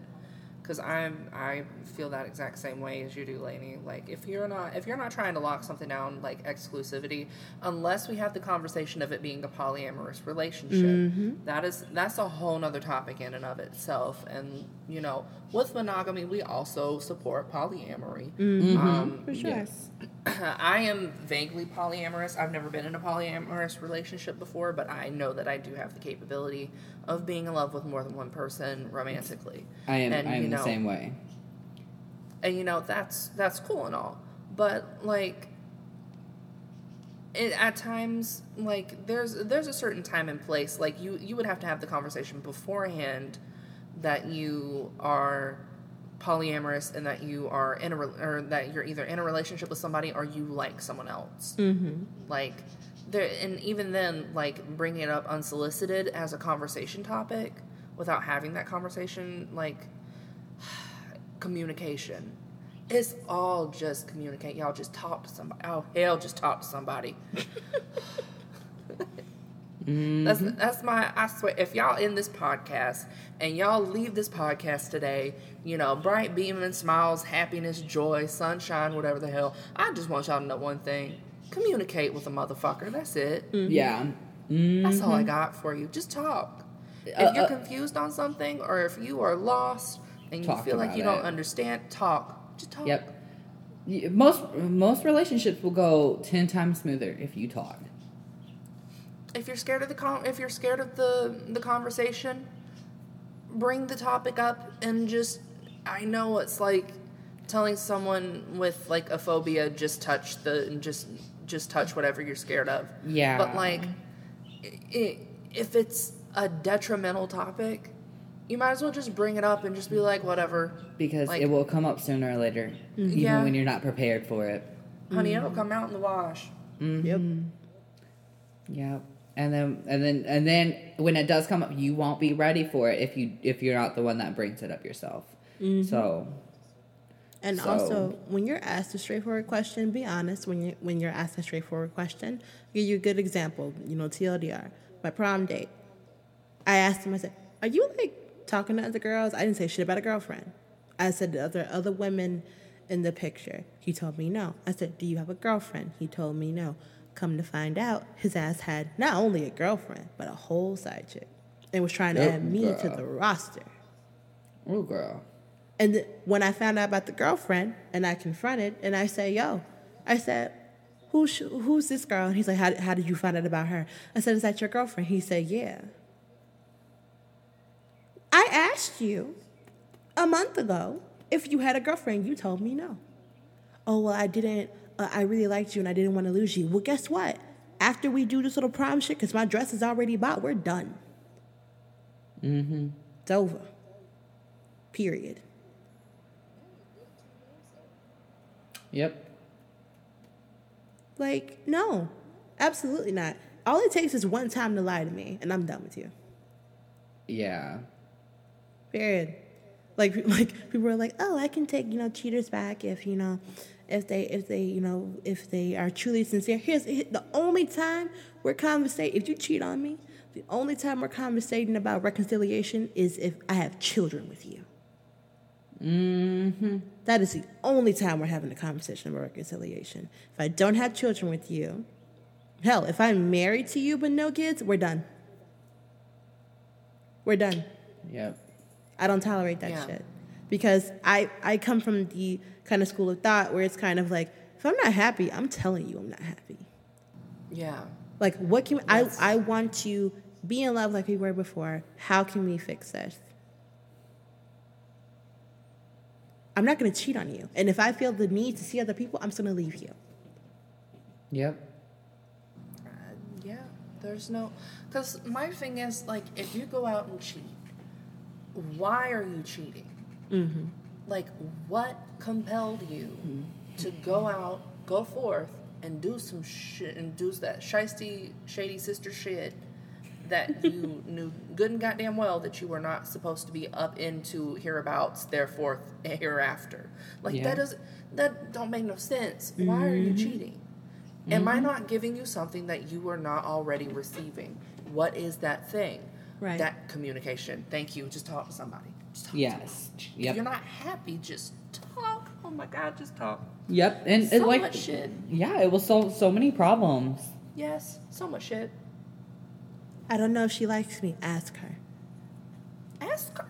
Cause I'm I feel that exact same way as you do, Lainey. Like if you're not if you're not trying to lock something down like exclusivity, unless we have the conversation of it being a polyamorous relationship, that is that's a whole nother topic in and of itself. And you know, with monogamy, we also support polyamory. Um, For sure. Yes. [CLEARS THROAT] I am vaguely polyamorous. I've never been in a polyamorous relationship before, but I know that I do have the capability of being in love with more than one person romantically. I am. And, I am you the same way. And you know that's that's cool and all, but like, it, at times like there's there's a certain time and place. Like you you would have to have the conversation beforehand that you are polyamorous and that you are in a re- or that you're either in a relationship with somebody or you like someone else. Mm-hmm. Like there, and even then, like bringing it up unsolicited as a conversation topic without having that conversation, like communication. It's all just communicate. Y'all just talk to somebody. Oh hell, just talk to somebody. That's that's my I swear if y'all in this podcast and y'all leave this podcast today, you know, bright beaming smiles, happiness, joy, sunshine, whatever the hell. I just want y'all to know one thing. Communicate with a motherfucker. That's it. Yeah. That's all I got for you. Just talk. Uh, If you're uh, confused on something or if you are lost and you feel like you don't understand, talk. Just talk. Yep. Most most relationships will go ten times smoother if you talk. if you're scared of the con- if you're scared of the the conversation, bring the topic up and just I know it's like telling someone with like a phobia just touch the just just touch whatever you're scared of. Yeah. But like i if it's a detrimental topic, you might as well just bring it up and just be like whatever. Because Like- it will come up sooner or later, mm-hmm. even Yeah. when you're not prepared for it. Honey, mm. it'll come out in the wash. Mm-hmm. Yep. Yep. And then and then and then when it does come up, you won't be ready for it if you if you're not the one that brings it up yourself. Mm-hmm. So And So- also, when you're asked a straightforward question, be honest. When you when you're asked a straightforward question, I'll give you a good example. You know, TLDR, my prom date. I asked him. I said, "Are you like talking to other girls?" I didn't say shit about a girlfriend. I said, "Are there other women in the picture?" He told me no. I said, "Do you have a girlfriend?" He told me no. Come to find out, his ass had not only a girlfriend but a whole side chick, and was trying to Oh, add me to the roster. oh girl. And th- when I found out about the girlfriend, and I confronted, and I said, "Yo," I said, "Who's who's this girl?" And he's like, how, "How did you find out about her?" I said, "Is that your girlfriend?" He said, "Yeah." I asked you a month ago if you had a girlfriend. You told me no. Oh well, I didn't. Uh, I really liked you, and I didn't want to lose you. Well, guess what? After we do this little prom shit, because my dress is already bought, we're done. Mm-hmm. It's over. Period. Yep. Like, no, absolutely not. All it takes is one time to lie to me, and I'm done with you. Yeah. Period. Like, [LAUGHS] like people are like, oh, I can take you know cheaters back if you know, if they if they you know if they are truly sincere. Here's the only time we're conversating. If you cheat on me, the only time we're conversating about reconciliation is if I have children with you. Mm-hmm. That is the only time we're having a conversation about reconciliation. If I don't have children with you, hell, if I'm married to you but no kids, we're done. We're done. Yep. I don't tolerate that Yeah. shit. Because I, I come from the kind of school of thought where it's kind of like if I'm not happy, I'm telling you I'm not happy. Yeah. Like, what can I? I want to be in love like we were before. How can we fix this? I'm not going to cheat on you, and if I feel the need to see other people, I'm just going to leave you. Yep. Uh, yeah. There's no. Because my thing is, like, if you go out and cheat, why are you cheating? Mm-hmm. Like, what compelled you mm-hmm. to go out, go forth, and do some shit, and do that shisty, shady sister shit that [LAUGHS] you knew good and goddamn well that you were not supposed to be up into hereabouts, therefore [LAUGHS] hereafter. Like Yeah. that doesn't that don't make no sense. Why are you mm-hmm. cheating? Am I mm-hmm. not giving you something that you are not already receiving? What is that thing? Right. That communication. Thank you. Just talk to somebody. Just talk to Yes. If you're not happy, just talk. Oh my God, just talk. Yep. And it So like much shit. yeah, it will solve so many problems. Yes, so much shit. I don't know if she likes me. Ask her. Ask her.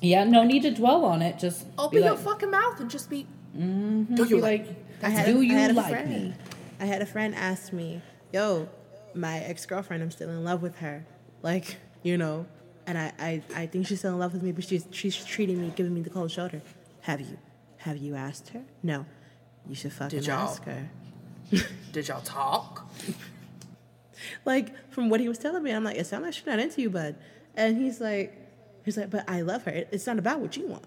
Yeah, no need to dwell on it. Just Open be your fucking mouth and just be. Mm-hmm, Do you be like like, I had, do a, you I had a like friend. me? I had a friend ask me, "Yo, my ex girlfriend, I'm still in love with her. Like, you know, and I, I, I think she's still in love with me, but she's she's treating me, giving me the cold shoulder. Have you, have you asked her? No. You should fucking Did y'all? ask her. Did y'all talk? [LAUGHS] Like from what he was telling me, I'm like, it sounds like she's not into you, bud. And he's like, he's like, but I love her. It's not about what you want.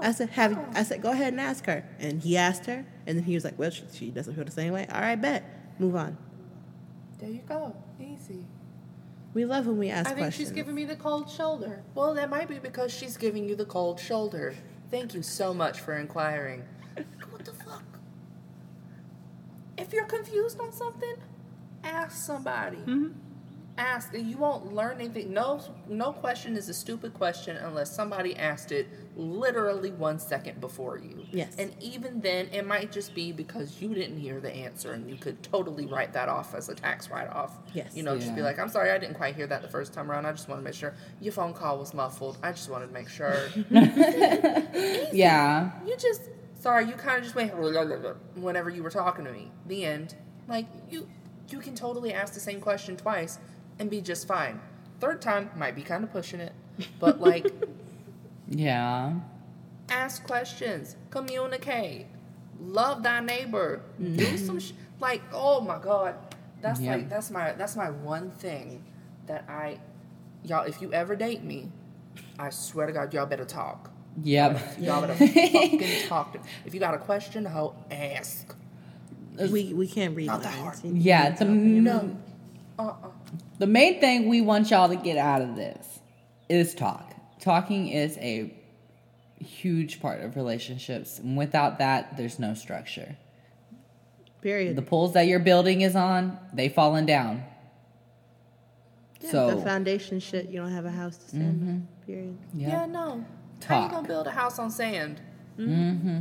I said, have you, I said, go ahead and ask her. And he asked her, and then he was like, well, she, she doesn't feel the same way. All right, bet. Move on. There you go. Easy. We love when we ask I think questions. she's giving me the cold shoulder. Well, that might be because she's giving you the cold shoulder. Thank you so much for inquiring. what the fuck? If you're confused on something, ask somebody. Mm-hmm. Ask. You won't learn anything. No, no question is a stupid question unless somebody asked it literally one second before you. Yes. And even then, it might just be because you didn't hear the answer, and you could totally write that off as a tax write-off. Yes. You know, just be like, I'm sorry, I didn't quite hear that the first time around. I just want to make sure your phone call was muffled. I just wanted to make sure. [LAUGHS] [LAUGHS] Yeah. you just, sorry, you kind of just went [LAUGHS] whenever you were talking to me. The end. Like you, you can totally ask the same question twice and be just fine. Third time might be kind of pushing it, but like, [LAUGHS] Yeah. ask questions, communicate, love thy neighbor, do mm-hmm. some sh- like, oh my god, that's Yeah. like that's my that's my one thing that I, y'all, if you ever date me, I swear to God, y'all better talk. Yep. Y'all better [LAUGHS] fucking talk. To, if you got a question, ho, ask. we we can't read Not that minds. Yeah, it's a talk in your no. mind. Uh-uh. The main thing we want y'all to get out of this is talk. Talking is a huge part of relationships. And without that, there's no structure. Period. The poles that you're building is on, they falling down. Yeah, so the foundation shit, you don't have a house to stand on. Period. Yeah, yeah, no. How you gonna build a house on sand? Mm-hmm.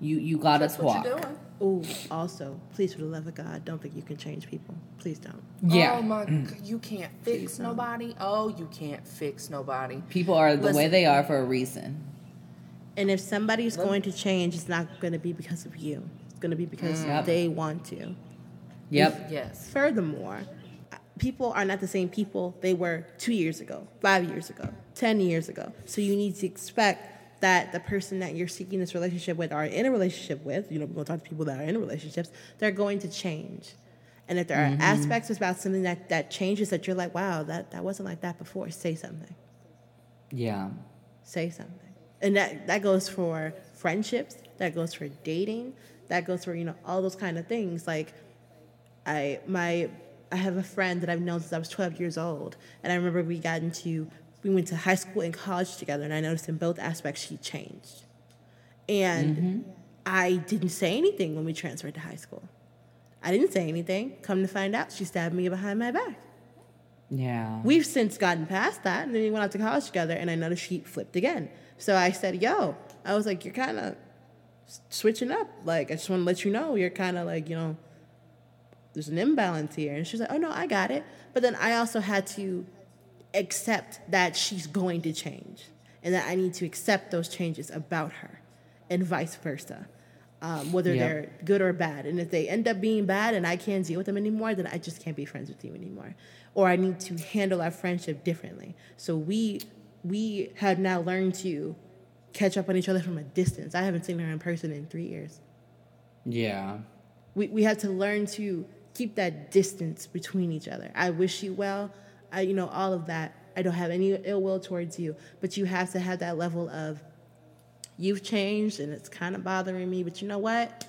you you gotta That's what talk. You're doing. Oh, also, please, for the love of God, don't think you can change people. Please don't. Yeah, Oh my, mm. g- you can't fix nobody. Oh, you can't fix nobody. people are the way they are for a reason. And if somebody's Let- going to change, it's not going to be because of you. It's going to be because mm. Yep. they want to. Yep. Yes. Furthermore, uh, people are not the same people they were two years ago, five years ago, 10 years ago. So you need to expect that the person that you're seeking this relationship with are in a relationship with, you know, we'll talk to people that are in relationships, they're going to change. And if there are mm-hmm. aspects about something that, that changes that you're like, wow, that, that wasn't like that before, say something. Yeah. Say something. And that, that goes for friendships, that goes for dating, that goes for, you know, all those kind of things. Like, I my I have a friend that I've known since I was 12 years old, and I remember we got into we went to high school and college together, and I noticed in both aspects she changed, and mm-hmm. I didn't say anything when we transferred to high school. I didn't say anything. Come to find out, she stabbed me behind my back. Yeah. We've since gotten past that, and then we went out to college together, and I noticed she flipped again. So I said, "Yo," I was like, "You're kind of switching up. Like, I just want to let you know, you're kind of like, you know, there's an imbalance here." And she's like, "Oh no, I got it." But then I also had to accept that she's going to change, and that I need to accept those changes about her, and vice versa. um, whether Yeah. they're good or bad. And if they end up being bad and I can't deal with them anymore, then I just can't be friends with you anymore. Or I need to handle our friendship differently. So we we have now learned to catch up on each other from a distance. I haven't seen her in person in three years. Yeah. We we had to learn to keep that distance between each other. I wish you well. I you know all of that. I don't have any ill will towards you, but you have to have that level of you've changed and it's kind of bothering me, but you know what?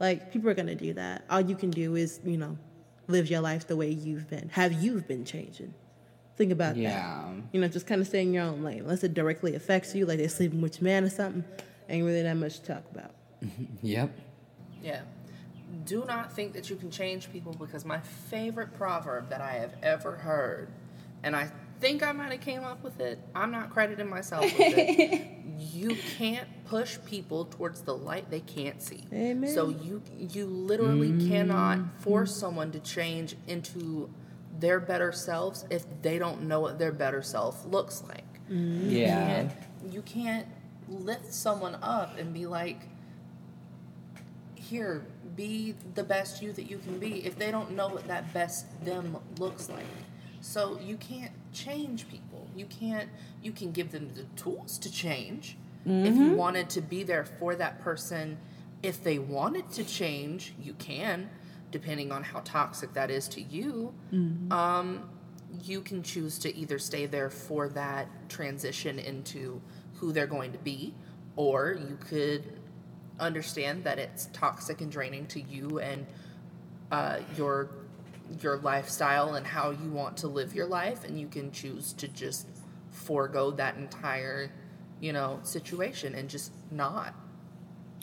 Like people are going to do that. All you can do is, you know, live your life the way you've been. Have you've been changing? Think about that. Yeah. You know, just kind of stay in your own lane. Unless it directly affects you, like they're sleeping with your man or something, ain't really that much to talk about. [LAUGHS] Yep. Yeah. Do not think that you can change people because my favorite proverb that I have ever heard, and I think I might have came up with it. I'm not crediting myself with it. [LAUGHS] you can't push people towards the light they can't see. Amen. So you you literally mm-hmm. cannot force someone to change into their better selves if they don't know what their better self looks like mm-hmm. Yeah. can't, you can't lift someone up and be like, here, be the best you that you can be if they don't know what that best them looks like. So you can't change people. You can't, you can give them the tools to change. If you wanted to be there for that person, if they wanted to change, you can, depending on how toxic that is to you um, you can choose to either stay there for that transition into who they're going to be, or you could understand that it's toxic and draining to you and uh, your your lifestyle and how you want to live your life, and you can choose to just forego that entire, you know, situation and just not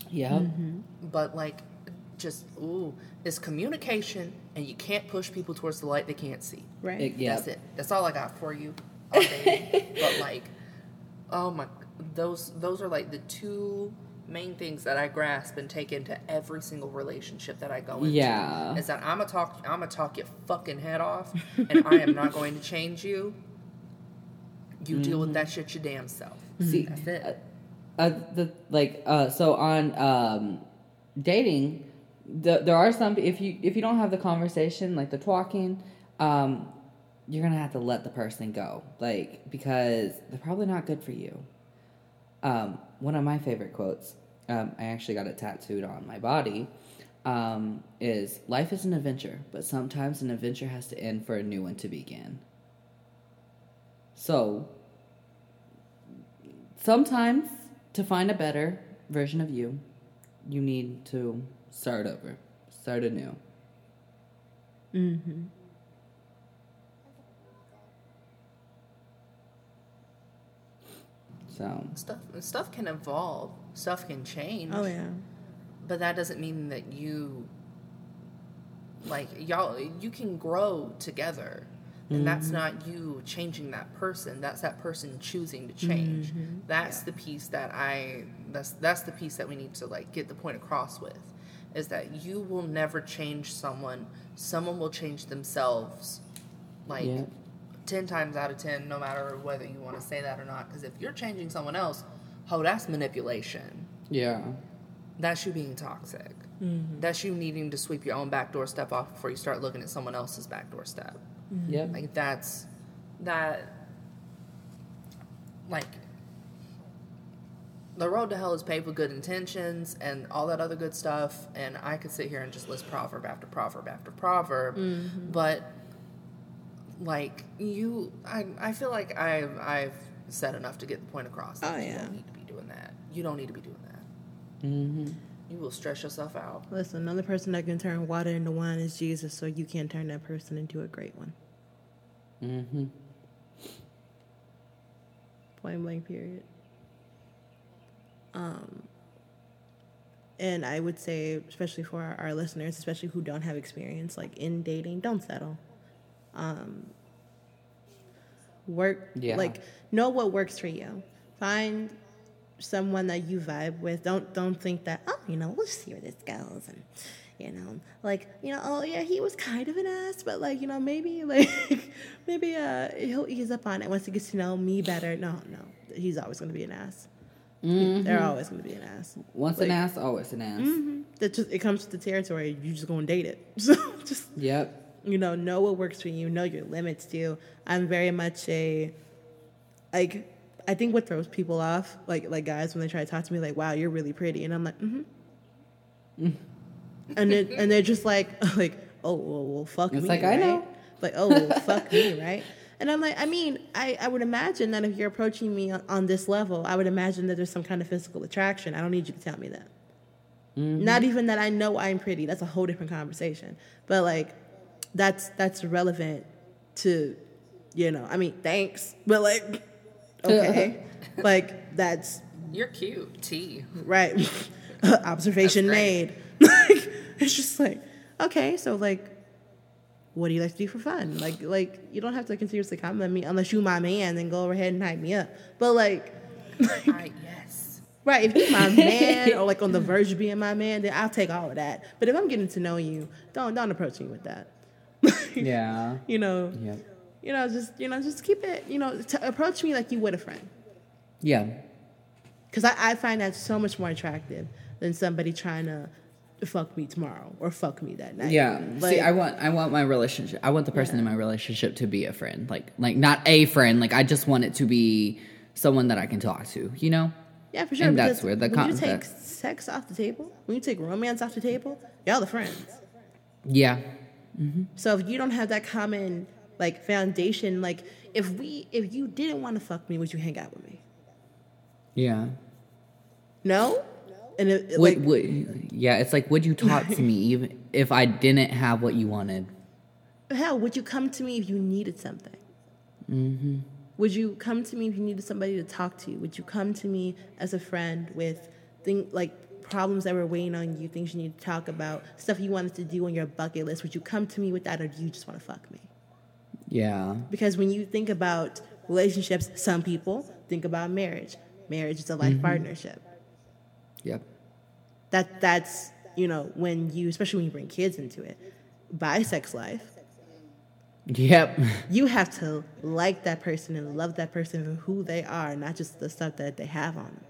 Yep. but like just ooh it's communication and you can't push people towards the light they can't see Right? It- yep. that's it that's all i got for you [LAUGHS] but like oh my those those are like the two main things that i grasp and take into every single relationship that i go into Yeah. is that i'm gonna talk i'm gonna talk your fucking head off and i am not going to change you. You deal with that shit your damn self. See, that's it. uh, the like uh so on um dating the, there are some if you if you don't have the conversation like the talking um you're gonna have to let the person go like because they're probably not good for you. Um one of my favorite quotes um i actually got it tattooed on my body um is life is an adventure but sometimes an adventure has to end for a new one to begin so sometimes to find a better version of you, you need to start over, start anew. Mm-hmm. So. Stuff stuff can evolve. Stuff can change. Oh yeah. but that doesn't mean that you like y'all you can grow together. And that's mm-hmm. not you changing that person. That's that person choosing to change. Mm-hmm. That's the piece that i that's that's the piece that we need to like get the point across with is that you will never change someone. Someone will change themselves. Like Yeah. 10 times out of 10 no matter whether you want to say that or not because if you're changing someone else oh that's manipulation. Yeah, that's you being toxic. Mm-hmm. That's you needing to sweep your own backdoor step off before you start looking at someone else's backdoor step. Mm-hmm. yep, Like that's that like the road to hell is paved with good intentions and all that other good stuff and I could sit here and just list proverb after proverb after proverb. Mm-hmm. But like you I, I feel like I've I've said enough to get the point across that Oh, you don't need to be doing that. You don't need to be doing that. mm-hmm. You will stress yourself out. Listen, another person that can turn water into wine is Jesus, so you can't turn that person into a great one. Mm-hmm. Point blank, period. Um, and I would say, especially for our, our listeners, especially who don't have experience like in dating, don't settle. Um, work Yeah. like know what works for you. Find someone that you vibe with. Don't don't think that oh you know we'll see where this goes and you know like you know oh yeah he was kind of an ass but like you know maybe [LAUGHS] like maybe uh he'll ease up on it once he gets to know me better. No no he's always gonna be an ass. They're always going to be an ass. Once an ass, always an ass. That just it comes to the territory. You just going to date it. [LAUGHS] So just Yep. You know, know what works for you, know your limits too. I'm very much a like I think what throws people off, like like guys when they try to talk to me, like, wow, you're really pretty, and I'm like, mm-hmm. and then [LAUGHS] and they're just like [LAUGHS] like, oh well, well fuck It's me. like, I know. Like, oh well, [LAUGHS] fuck me, right? And I'm like, I mean, I, I would imagine that if you're approaching me on, on this level, I would imagine that there's some kind of physical attraction. I don't need you to tell me that. Not even that I know I'm pretty. That's a whole different conversation. But like, that's that's relevant to, you know. I mean, thanks, but like, [LAUGHS] okay, like that's You're cute. T. right. [LAUGHS] Observation made. [LAUGHS] like, it's just like, okay, so like, what do you like to do for fun? Like, like you don't have to continuously compliment me unless you my man. Then go over ahead and hype me up. But like, I yes. Right, if you're my man or like on the verge of being my man, then I'll take all of that. But if I'm getting to know you, don't don't approach me with that. Yeah. [LAUGHS] You know, Yep. you know, just you know, just keep it. You know, t- approach me like you would a friend, Yeah. because I, I find that so much more attractive than somebody trying to fuck me tomorrow or fuck me that night. Yeah. Like, See, I want I want my relationship. I want the person in my relationship to be a friend. Like like not a friend. Like I just want it to be someone that I can talk to. You know. yeah, for sure. and that's where the when you take sex off the table, when you take romance off the table, y'all the friends. Yeah. So if you don't have that common like foundation, like if we if you didn't want to fuck me, would you hang out with me? Yeah. No? And it, it, Would, like would, yeah, it's like would you talk to me [LAUGHS] even if I didn't have what you wanted? hell, would you come to me if you needed something? Mm-hmm. Would you come to me if you needed somebody to talk to? Would you come to me as a friend with thing like problems that were weighing on you, things you need to talk about, stuff you wanted to do on your bucket list? Would you come to me with that, or do you just want to fuck me? Yeah. Because when you think about relationships, some people think about marriage. Marriage is a life mm-hmm. partnership. Yep. That that's you know when you, especially when you bring kids into it. Bisex life, Yep. you have to like that person and love that person for who they are, not just the stuff that they have on them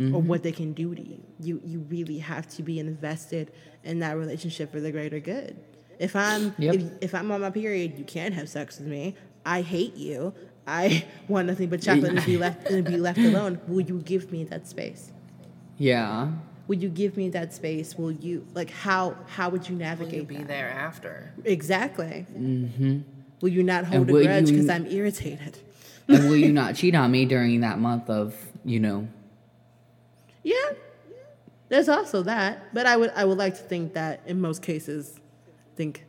or what they can do to you. You you really have to be invested in that relationship for the greater good. If I'm Yep. if, if I'm on my period, you can't have sex with me. I hate you. I [LAUGHS] want nothing but chocolate and be left and be left alone. Will you give me that space? Yeah. Would you give me that space? Will you like how how would you Will navigate you be that? there after? Exactly. Mm-hmm. Will you not hold a will grudge because I'm irritated? and will you not cheat on me during that month of, you know, Yeah, there's also that. But I would I would like to think that in most cases, think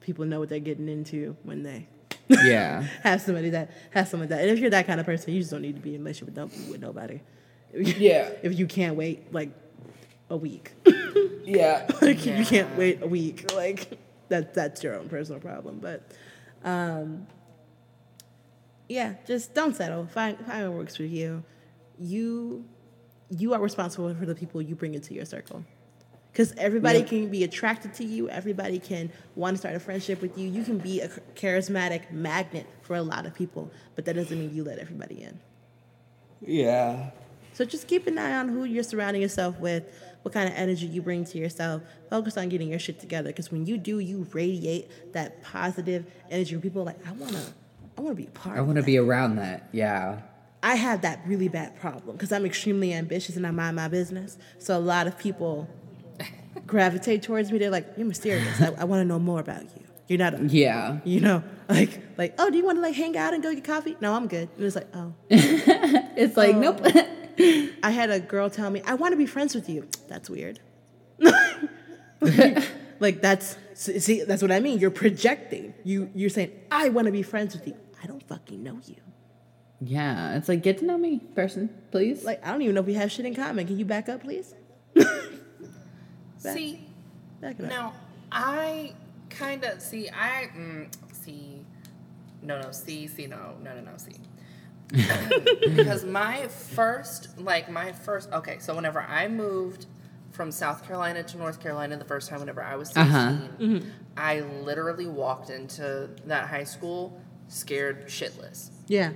people know what they're getting into when they yeah. [LAUGHS] have somebody that has some of that. And if you're that kind of person, you just don't need to be in a relationship with, no- with nobody. [LAUGHS] Yeah. If you can't wait like a week, [LAUGHS] Yeah. like if you can't wait a week, like that that's your own personal problem. But um, yeah, just don't settle. Find find what works for you. You you are responsible for the people you bring into your circle. Because everybody Yep. can be attracted to you. Everybody can want to start a friendship with you. You can be a charismatic magnet for a lot of people, but that doesn't mean you let everybody in. Yeah. So just keep an eye on who you're surrounding yourself with, what kind of energy you bring to yourself. Focus on getting your shit together because when you do, you radiate that positive energy. Where people are like, I wanna, I wanna be a part. I want to that." be around that. Yeah. I have that really bad problem because I'm extremely ambitious and I mind my business. So a lot of people [LAUGHS] gravitate towards me. They're like, "You're mysterious. I, I want to know more about you. You're not a, [LAUGHS] Yeah. you know, [LAUGHS] like, like, oh, do you want to like hang out and go get coffee? No, I'm good." And it's like, oh. It's like, oh. nope. I had a girl tell me, I want to be friends with you. [TSK] That's weird. like that's see that's what I mean. You're projecting. You you're saying I want to be friends with you. I don't fucking know you. Yeah. It's like, get to know me, person, please. Like I don't even know if we have shit in common. Can you back up, please? [LAUGHS] Back- See, Back up. now I kind of see. I mm, see. No, no, see, see, no, no, no, no, see. [LAUGHS] because my first, like my first, okay, so whenever I moved from South Carolina to North Carolina the first time, whenever I was 16, Uh-huh. I literally walked into that high school scared shitless. Yeah.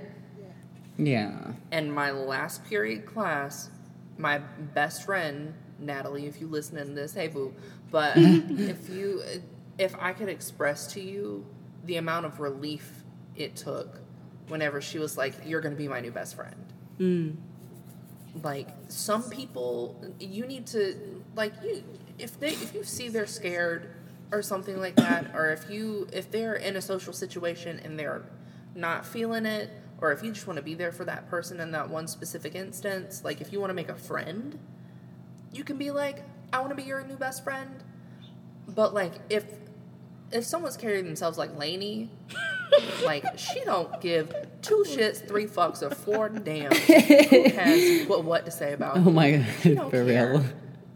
Yeah. And my last period class, my best friend, Natalie, if you listen to this, hey boo. But [LAUGHS] if you, if I could express to you the amount of relief it took whenever she was like, you're going to be my new best friend. Mm. Like, some people, you need to, like, you, if they, if you see they're scared or something like that, or if you, if they're in a social situation and they're not feeling it, or if you just want to be there for that person in that one specific instance, like if you want to make a friend, you can be like, I want to be your new best friend. But like if if someone's carrying themselves like Lainey, [LAUGHS] like she don't give two shits, three fucks, or four damn who [LAUGHS] has what, what to say about. Oh my She god, don't for care. real.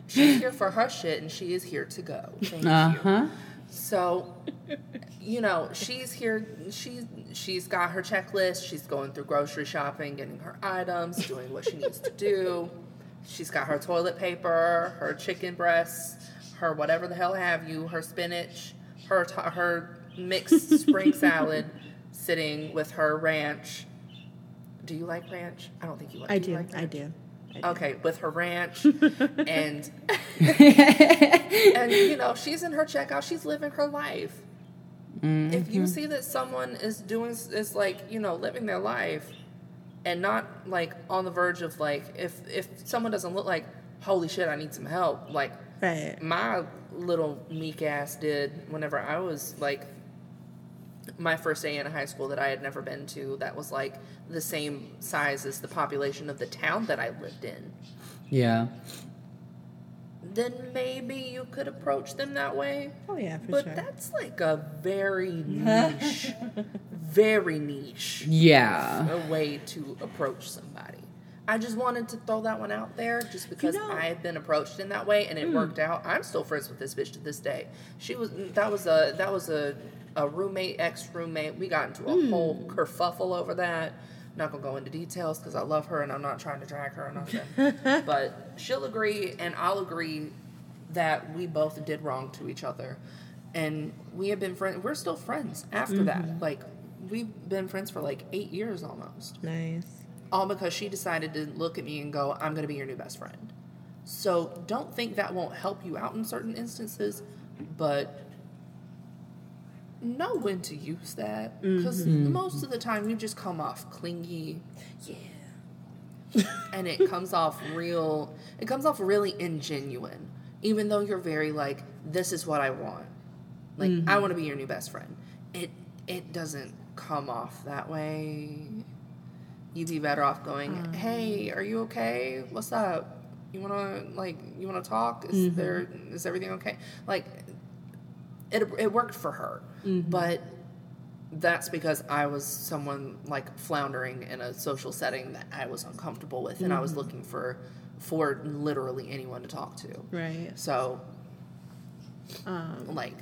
She's here for her shit, and she is here to go. Thank Uh you. huh. So, you know, she's here. She's she's got her checklist. She's going through grocery shopping, getting her items, doing what she needs to do. She's got her toilet paper, her chicken breasts, her whatever the hell have you, her spinach, her t- her mixed [LAUGHS] spring salad, sitting with her ranch. Do you like ranch? I don't think you like. Ranch. I do. do. like I ranch? do. Okay, with her ranch [LAUGHS] and [LAUGHS] and you know she's in her checkout. She's living her life. If you mm-hmm. see that someone is doing is like you know living their life, and not like on the verge of like if if someone doesn't look like holy shit I need some help like Right. my little meek ass did whenever I was like my first day in a high school that I had never been to that was like the same size as the population of the town that I lived in, Yeah. Then maybe you could approach them that way. Oh yeah, for But sure. But that's like a very [LAUGHS] niche, very niche Yeah. a way to approach somebody. I just wanted to throw that one out there just because know- I've been approached in that way and it hmm. worked out. I'm still friends with this bitch to this day. She was that was a that was a a roommate, ex roommate. We got into a hmm. whole kerfuffle over that. Not gonna go into details because I love her and I'm not trying to drag her or nothing. [LAUGHS] but she'll agree and I'll agree that we both did wrong to each other. And we have been friends we're still friends after that. Mm-hmm. Like we've been friends for like eight years almost nice. all because she decided to look at me and go, I'm to be your new best friend. So don't think that won't help you out in certain instances, but know when to use that. Because mm-hmm. most of the time you just come off clingy. Yeah. and it comes off real, it comes off really ingenuine. Even though you're very like, this is what I want. Like, I mm-hmm. want to be your new best friend. It, it doesn't come off that way you'd be better off going, um. "Hey, are you okay? What's up? You wanna like you wanna talk? Is mm-hmm. there is everything okay?" Like it it worked for her, but that's because I was someone like floundering in a social setting that I was uncomfortable with, and I was looking for for literally anyone to talk to. Right. So, Um, like,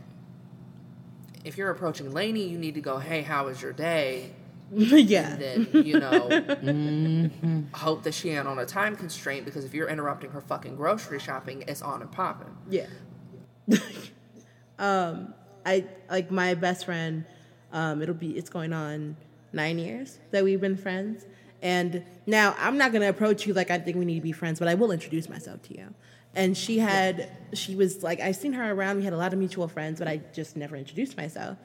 if you're approaching Lainey, you need to go, "Hey, how was your day?" [LAUGHS] yeah. and then you know [LAUGHS] hope that she ain't on a time constraint because if you're interrupting her fucking grocery shopping it's on and popping Yeah. [LAUGHS] um, I like my best friend. Um, it'll be it's going on nine years that we've been friends, and now I'm not gonna approach you like I think we need to be friends, but I will introduce myself to you. And she had, she was like, I've seen her around. We had a lot of mutual friends, but I just never introduced myself.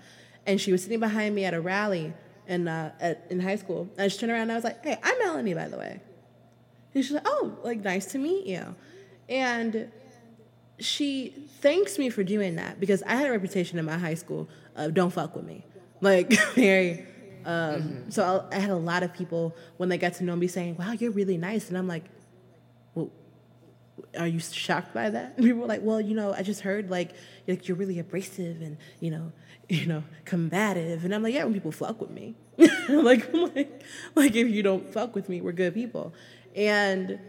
And she was sitting behind me at a rally in uh, at, in high school. And I just turned around and I was like, "Hey, I'm Melanie, by the way." And she's like, "Oh, like nice to meet you." And she thanks me for doing that because I had a reputation in my high school of don't fuck with me, like [LAUGHS] very. Um, So I, I had a lot of people when they got to know me saying, "Wow, you're really nice," and I'm like, "Well, are you shocked by that?" [LAUGHS] And people were like, "Well, you know, I just heard like like you're really abrasive and you know, [LAUGHS] you know, combative," and I'm like, "Yeah, when people fuck with me, like like like if you don't fuck with me, we're good people," and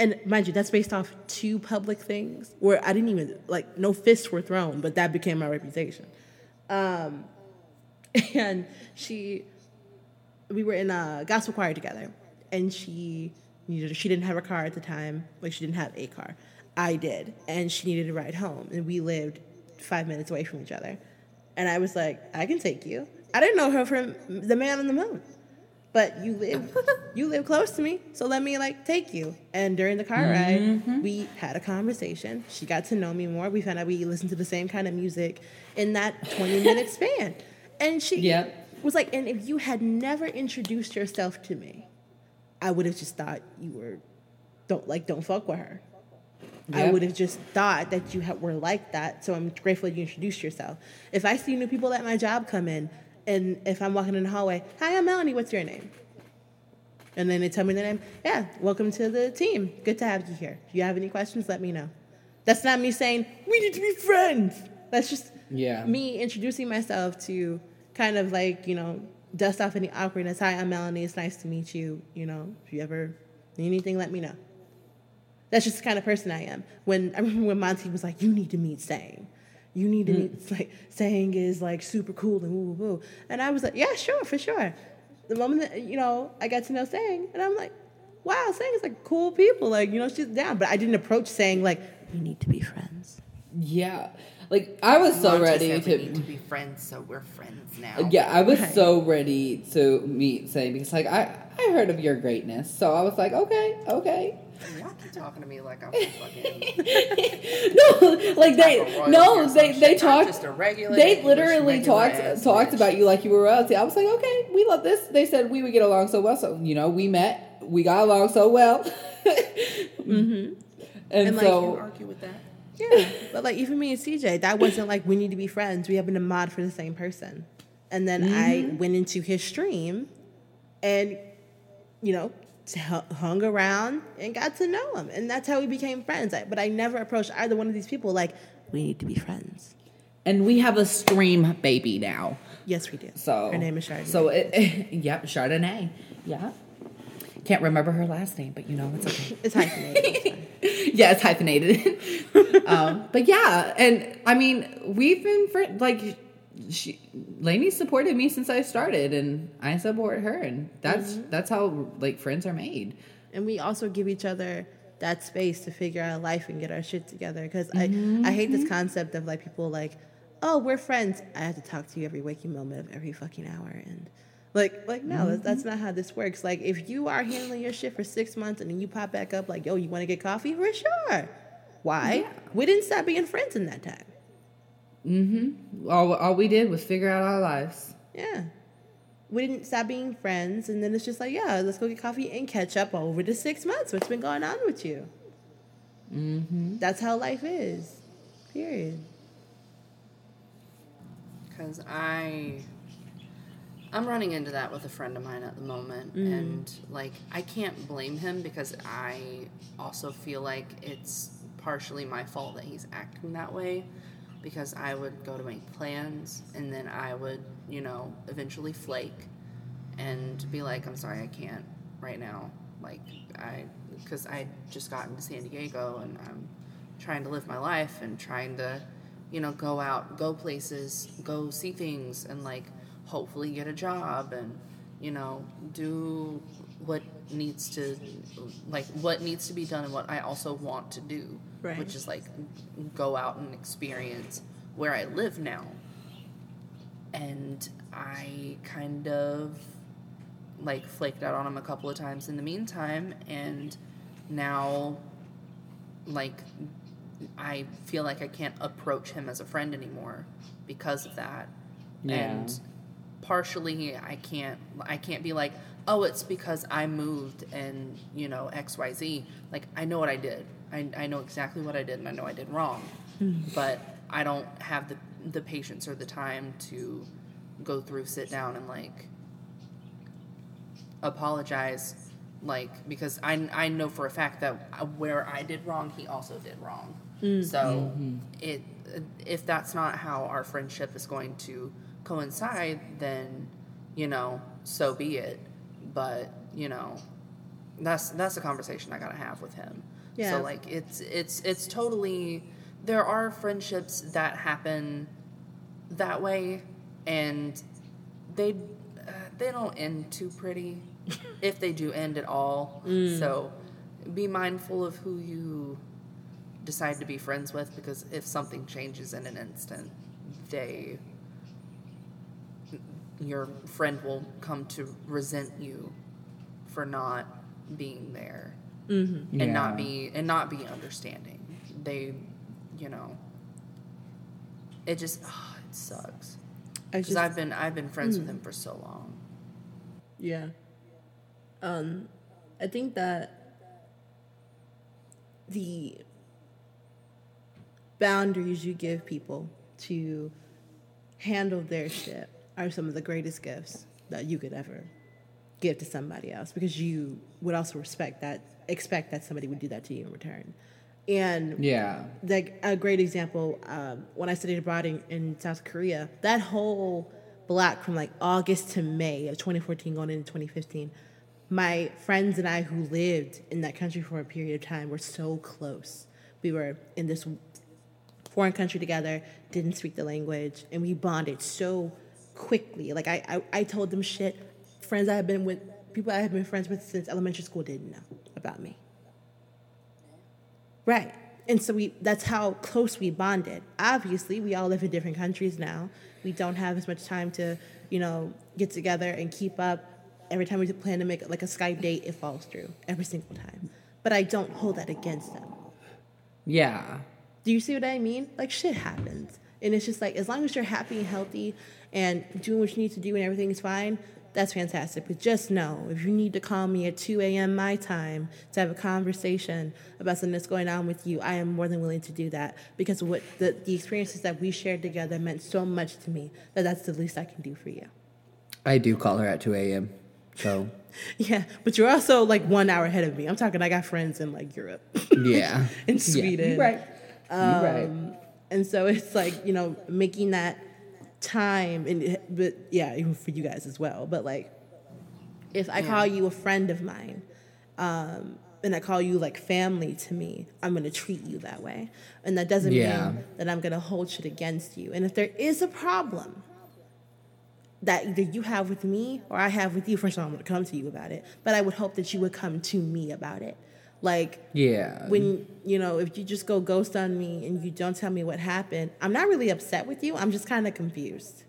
and mind you, that's based off two public things where I didn't even like no fists were thrown, but that became my reputation. Um, [LAUGHS] and she, we were in a gospel choir together, and she needed she didn't have a car at the time, like she didn't have a car. I did, and she needed a ride home, and we lived five minutes away from each other. And I was like, I can take you. I didn't know her from the man on the moon. But you live [LAUGHS] you live close to me, so let me like take you. And during the car ride, mm-hmm. we had a conversation. She got to know me more. We found out we listened to the same kind of music in that 20 minute [LAUGHS] span. And she Yep. was like, and if you had never introduced yourself to me, I would have just thought you were don't like don't fuck with her. I would have just thought that you were like that. So I'm grateful you introduced yourself. If I see new people at my job come in, and if I'm walking in the hallway, hi, I'm Melanie. What's your name? And then they tell me the name. Yeah, welcome to the team. Good to have you here. If you have any questions, let me know. That's not me saying we need to be friends. That's just Yeah. me introducing myself to kind of like you know dust off any awkwardness. Hi, I'm Melanie. It's nice to meet you. You know, if you ever need anything, let me know. That's just the kind of person I am. When I [LAUGHS] remember when Monty was like, "You need to meet Sang. You need to meet mm. it's like Sang is like super cool and woo woo woo." And I was like, "Yeah, sure, for sure." The moment that you know I got to know Sang, and I'm like, "Wow, Sang is like cool people. Like you know she's down." But I didn't approach Sang like, "We need to be friends." Yeah. Like I was so Monty ready to, we need to be friends, so we're friends now. Uh, yeah, I was Right. so ready to meet Sang because like I I heard of your greatness, so I was like, okay, okay. Y'all keep talking to me like I'm [LAUGHS] fucking. no, like they type of royalty no they they talked just a regular they literally talked ass talked bitch. about you like you were royalty. I was like, okay, we love this. They said we would get along so well, so you know we met, we got along so well, [LAUGHS] mm-hmm. and, And, like, so Can't argue with that. Yeah, but like even me and CJ, that wasn't like we need to be friends. We happen to mod for the same person, and then I went into his stream, and you know hung around and got to know him, and that's how we became friends. I, but I never approached either one of these people like we need to be friends. and we have a stream baby now. Yes, we do. So her name is Chardonnay. So it, [LAUGHS] yep, Chardonnay. Yeah. Can't remember her last name, but you know it's okay. [LAUGHS] it's hyphenated. it's [LAUGHS] yeah, it's hyphenated. um, but yeah, and I mean, we've been fri like she, Lainey supported me since I started, and I support her, and that's mm-hmm. that's how like friends are made. and we also give each other that space to figure out life and get our shit together because I, I hate this mm-hmm. concept of like people like oh we're friends. I have to talk to you every waking moment of every fucking hour and like like no that's, that's mm-hmm. not how this works. Like if you are handling your shit for six months and then you pop back up like yo you want to get coffee? For sure. Why? We didn't stop being friends in that time All all we did was figure out our lives. yeah. We didn't stop being friends and then it's just like yeah let's go get coffee and catch up over the six months what's been going on with you. Mm-hmm. that's how life is period. Because I I'm running into that with a friend of mine at the moment. And like I can't blame him because I also feel like it's partially my fault that he's acting that way because I would go to make plans and then I would, you know, eventually flake and be like I'm sorry I can't right now. Like I because I just got into San Diego and I'm trying to live my life and trying to you know go out go places go see things and like hopefully get a job and you know do what needs to like what needs to be done and what I also want to do Right. which is like go out and experience where I live now and I kind of like flaked out on him a couple of times in the meantime and now like I feel like I can't approach him as a friend anymore because of that. Yeah. And partially I can't I can't be like, "Oh, it's because I moved and, you know, XYZ." Like I know what I did. I I know exactly what I did and I know I did wrong. Mm-hmm. but I don't have the the patience or the time to go through sit down and like apologize like because I, I know for a fact that where I did wrong he also did wrong mm. so mm-hmm. it if that's not how our friendship is going to coincide then you know so be it but you know that's that's a conversation I gotta have with him. Yeah. so like it's it's it's totally there are friendships that happen that way and they uh, they don't end too pretty [LAUGHS] if they do end at all. So be mindful of who you decide to be friends with because if something changes in an instant they your friend will come to resent you for not being there and Yeah. not be and not be understanding. They, you know, it just ah, it sucks because I've been I've been friends with him for so long. yeah. Um, I think that the boundaries you give people to handle their shit are some of the greatest gifts that you could ever give to somebody else because you would also respect that expect that somebody would do that to you in return and Yeah. like a great example um, when I studied abroad in, in South Korea, that whole block from like August to May of 2014 going into 2015, my friends and I who lived in that country for a period of time were so close. We were in this foreign country together, didn't speak the language, and we bonded so quickly. Like I, I, I told them shit friends I have been with, people I have been friends with since elementary school didn't know about me. Right. And so we that's how close we bonded. Obviously, we all live in different countries now. We don't have as much time to, you know, get together and keep up. Every time we plan to make like a Skype date, it falls through every single time. But I don't hold that against them. Yeah. Do you see what I mean? Like shit happens. And it's just like as long as you're happy and healthy and doing what you need to do and everything is fine, that's fantastic. But just know if you need to call me at 2 a.m. my time to have a conversation about something that's going on with you, I am more than willing to do that because what the, the experiences that we shared together meant so much to me that that's the least I can do for you. I do call her at 2 a.m. So, [LAUGHS] Yeah, but you're also like one hour ahead of me. I'm talking, I got friends in like Europe. yeah. [LAUGHS] In Sweden. You're right. You're right. Um, And so it's like you know making that time and but yeah even for you guys as well. But like if i call you a friend of mine um, and i call you like family to me i'm gonna treat you that way. And that doesn't Yeah. mean that i'm gonna hold shit against you. And if there is a problem that either you have with me or i have with you first of all i'm gonna come to you about it. But i would hope that you would come to me about it like Yeah. when you know if you just go ghost on me and you don't tell me what happened i'm not really upset with you i'm just kind of confused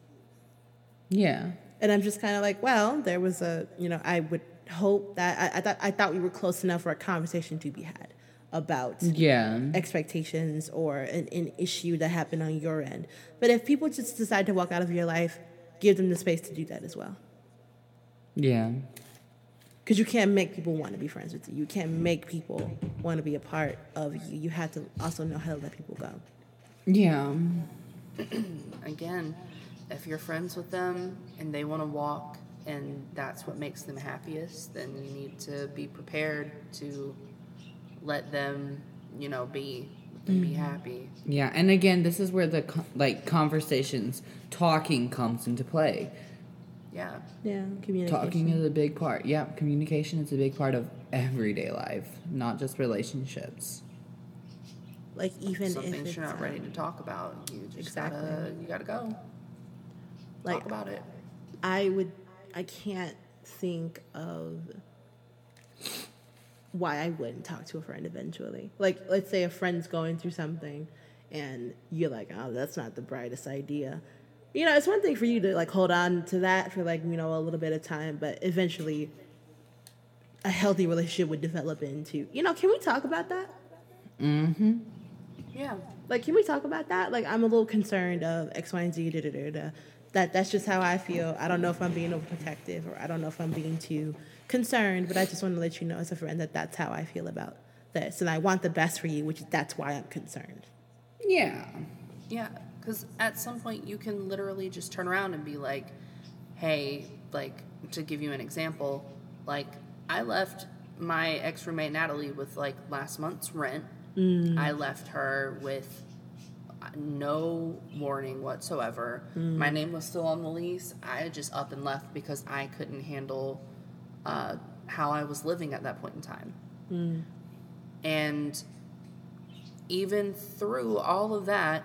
yeah. and i'm just kind of like well there was a you know i would hope that I, I thought i thought we were close enough for a conversation to be had about Yeah. expectations or an, an issue that happened on your end but if people just decide to walk out of your life give them the space to do that as well Yeah. Because you can't make people want to be friends with you you can't make people want to be a part of you you have to also know how to let people go Yeah. [CLEARS THROAT] Again, if you're friends with them and they want to walk and that's what makes them happiest, then you need to be prepared to let them, you know, be let them be mm-hmm. happy. Yeah, and again, this is where the like conversations, talking comes into play. Yeah. yeah communication Talking is a big part. Yeah, communication is a big part of everyday life, not just relationships. like even Some if things it's you're not um, ready to talk about. You just Exactly. gotta you gotta go. like talk about it. I would I can't think of why I wouldn't talk to a friend eventually. Like let's say a friend's going through something and you're like, "Oh, that's not the brightest idea." You know, it's one thing for you to like hold on to that for like, you know, a little bit of time, but eventually a healthy relationship would develop into, you know, can we talk about that? Mm-hmm. Yeah. Like, can we talk about that? Like, I'm a little concerned of X, Y, and Z. Da, da, da, da. That that's just how I feel. I don't know if I'm being overprotective or I don't know if I'm being too concerned, but I just want to let you know as a friend that that's how I feel about this, and I want the best for you, which that's why I'm concerned. Yeah. Yeah, because at some point you can literally just turn around and be like, hey, like, to give you an example, like, I left my ex roommate Natalie with like last month's rent. Mm. I left her with uh, no warning whatsoever. Mm. My name was still on the lease. I just up and left because I couldn't handle uh, how I was living at that point in time. Mm. And even through all of that,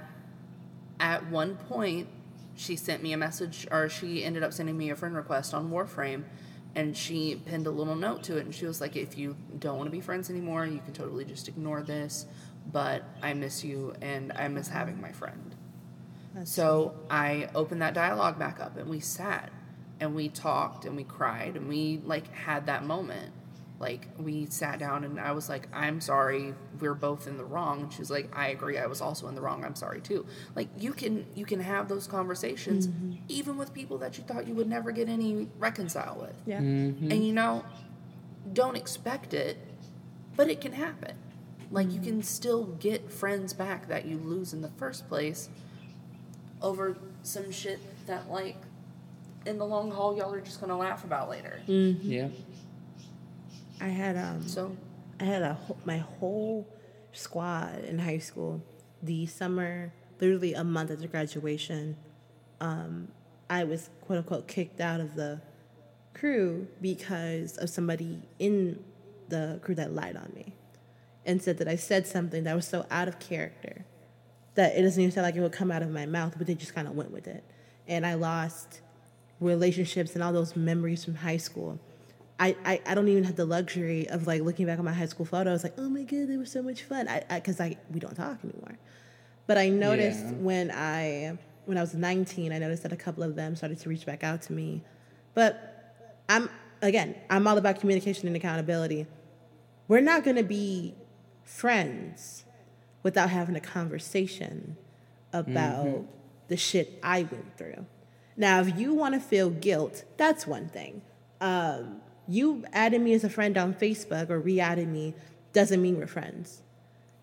at one point, she sent me a message, or she ended up sending me a friend request on Warframe, and she pinned a little note to it, and she was like, "If you don't want to be friends anymore, you can totally just ignore this, but I miss you, and I miss having my friend." so I opened that dialogue back up, and we sat, and we talked and we cried and we like had that moment like we sat down and I was like, I'm sorry, we're both in the wrong. And she was like, I agree, I was also in the wrong. I'm sorry too. Like you can you can have those conversations mm-hmm. even with people that you thought you would never get any reconcile with. Yeah. Mm-hmm. And you know, don't expect it, but it can happen. Like you mm-hmm. can still get friends back that you lose in the first place over some shit that like in the long haul y'all are just gonna laugh about later. Yeah. I had um So I had a my whole squad in high school. The summer, literally a month after graduation, um, I was quote unquote kicked out of the crew because of somebody in the crew that lied on me and said that I said something that was so out of character that it doesn't even sound like it would come out of my mouth, but they just kind of went with it. And I lost relationships and all those memories from high school. I, I, I don't even have the luxury of like looking back on my high school photos like oh my god they were so much fun I because I, we don't talk anymore but I noticed Yeah. when I when I was 19 I noticed that a couple of them started to reach back out to me but I'm again I'm all about communication and accountability we're not going to be friends without having a conversation about the shit I went through. Now, if you want to feel guilt, that's one thing. Um, you added me as a friend on Facebook or re-added me doesn't mean we're friends.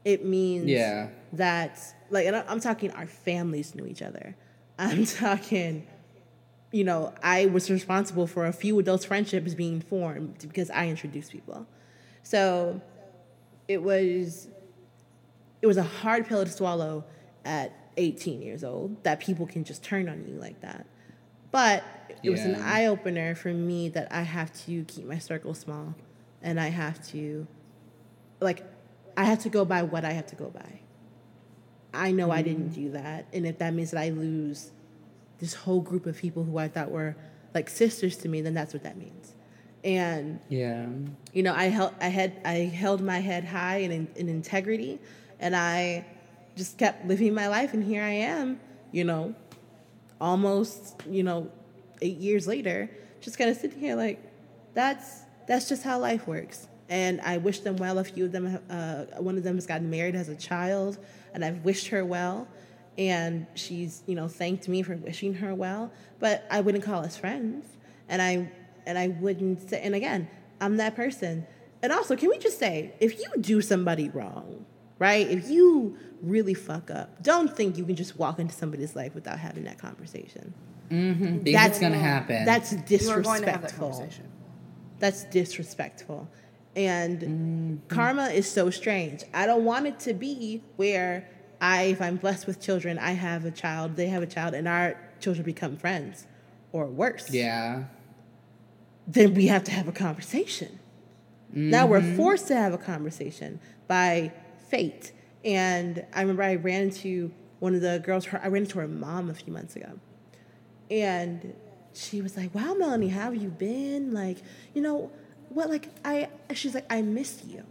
It means Yeah. that, like, and I'm talking our families knew each other. [LAUGHS] I'm talking, you know, I was responsible for a few of those friendships being formed because I introduced people. So it was it was a hard pill to swallow at 18 years old that people can just turn on you like that. But it was an eye opener for me that I have to keep my circle small and I have to like I have to go by what I have to go by. I know I didn't mm. do that and if that means that I lose this whole group of people who I thought were like sisters to me then that's what that means. And Yeah. you know, I held I had I held my head high in, in integrity, and I just kept living my life, and here I am, you know, almost you know, eight years later, just kind of sitting here like, that's that's just how life works. And I wish them well. A few of them, uh, one of them has gotten married, has a child, and I've wished her well. And she's, you know, thanked me for wishing her well. But I wouldn't call us friends, and I and I wouldn't say. And again, I'm that person. And also, can we just say, if you do somebody wrong, right? If you really fuck up, don't think you can just walk into somebody's life without having that conversation. Because That's- gonna happen. That's you are going to have that disrespectful. conversation. That's disrespectful. And Mm-hmm. karma is so strange. I don't want it to be where I, if I'm blessed with children, I have a child, they have a child, and our children become friends, or worse. yeah. Then we have to have a conversation. Now we're Mm-hmm. forced to have a conversation by fate. And I remember I ran into one of the girls. Her, I ran into her mom a few months ago, and she was like, "Wow, Melanie, how have you been? Like, you know, what? Like, I." She's like, "I miss you."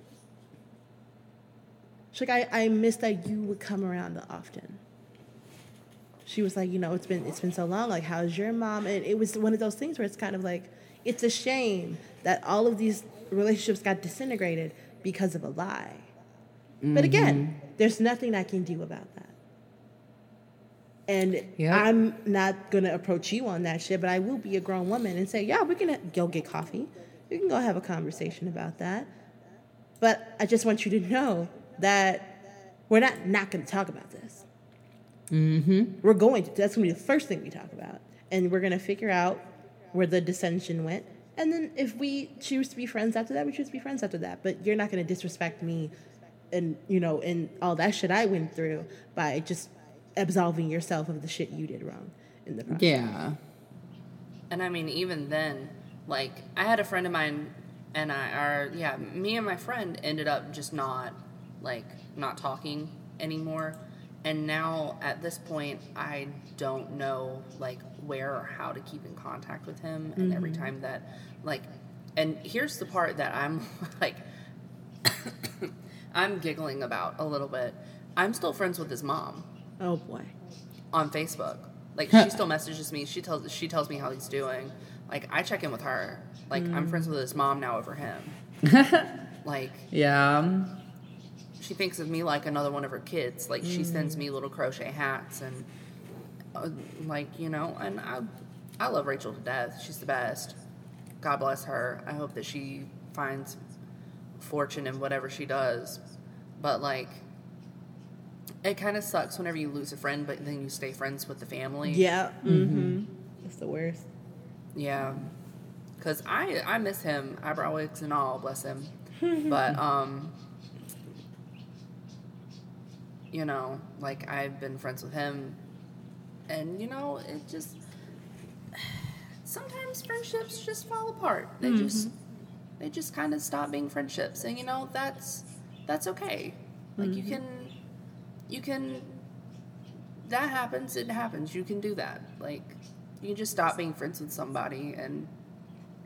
She's like, "I I miss that you would come around often." She was like, "You know, it's been it's been so long. Like, how's your mom?" And it was one of those things where it's kind of like, it's a shame that all of these relationships got disintegrated because of a lie. But again, there's nothing I can do about that. And Yep. I'm not gonna approach you on that shit, but I will be a grown woman and say, yeah, we can go get coffee. We can go have a conversation about that. But I just want you to know that we're not not gonna talk about this. Mm-hmm. We're going to. That's gonna be the first thing we talk about, and we're gonna figure out where the dissension went. And then if we choose to be friends after that, we choose to be friends after that. But you're not gonna disrespect me, and you know, and all that shit I went through by just absolving yourself of the shit you did wrong in the process. Yeah. And I mean, even then, like I had a friend of mine, and I, are yeah, me and my friend ended up just not, like, not talking anymore. And now at this point, I don't know like where or how to keep in contact with him. And every mm-hmm. time that, like, and here's the part that I'm [LAUGHS] like, I'm giggling about a little bit. I'm still friends with his mom Oh boy. on Facebook. Like she still messages me. She tells she tells me how he's doing. Like I check in with her. Like I'm friends with his mom now over him. [LAUGHS] like Yeah. she thinks of me like another one of her kids. Like she sends me little crochet hats and uh, like you know, and I I love Rachel to death. She's the best. God bless her. I hope that she finds fortune in whatever she does. But like it kind of sucks whenever you lose a friend but then you stay friends with the family. Yeah. Mm-hmm. That's the worst. Yeah. Cuz I I miss him, eyebrow wigs and all, bless him. [LAUGHS] but um you know, like I've been friends with him and you know, it just [SIGHS] sometimes friendships just fall apart. They just they just kind of stop being friendships and you know, that's that's okay. Like you mm-hmm. can you can that happens, it happens. You can do that. Like you can just stop being friends with somebody and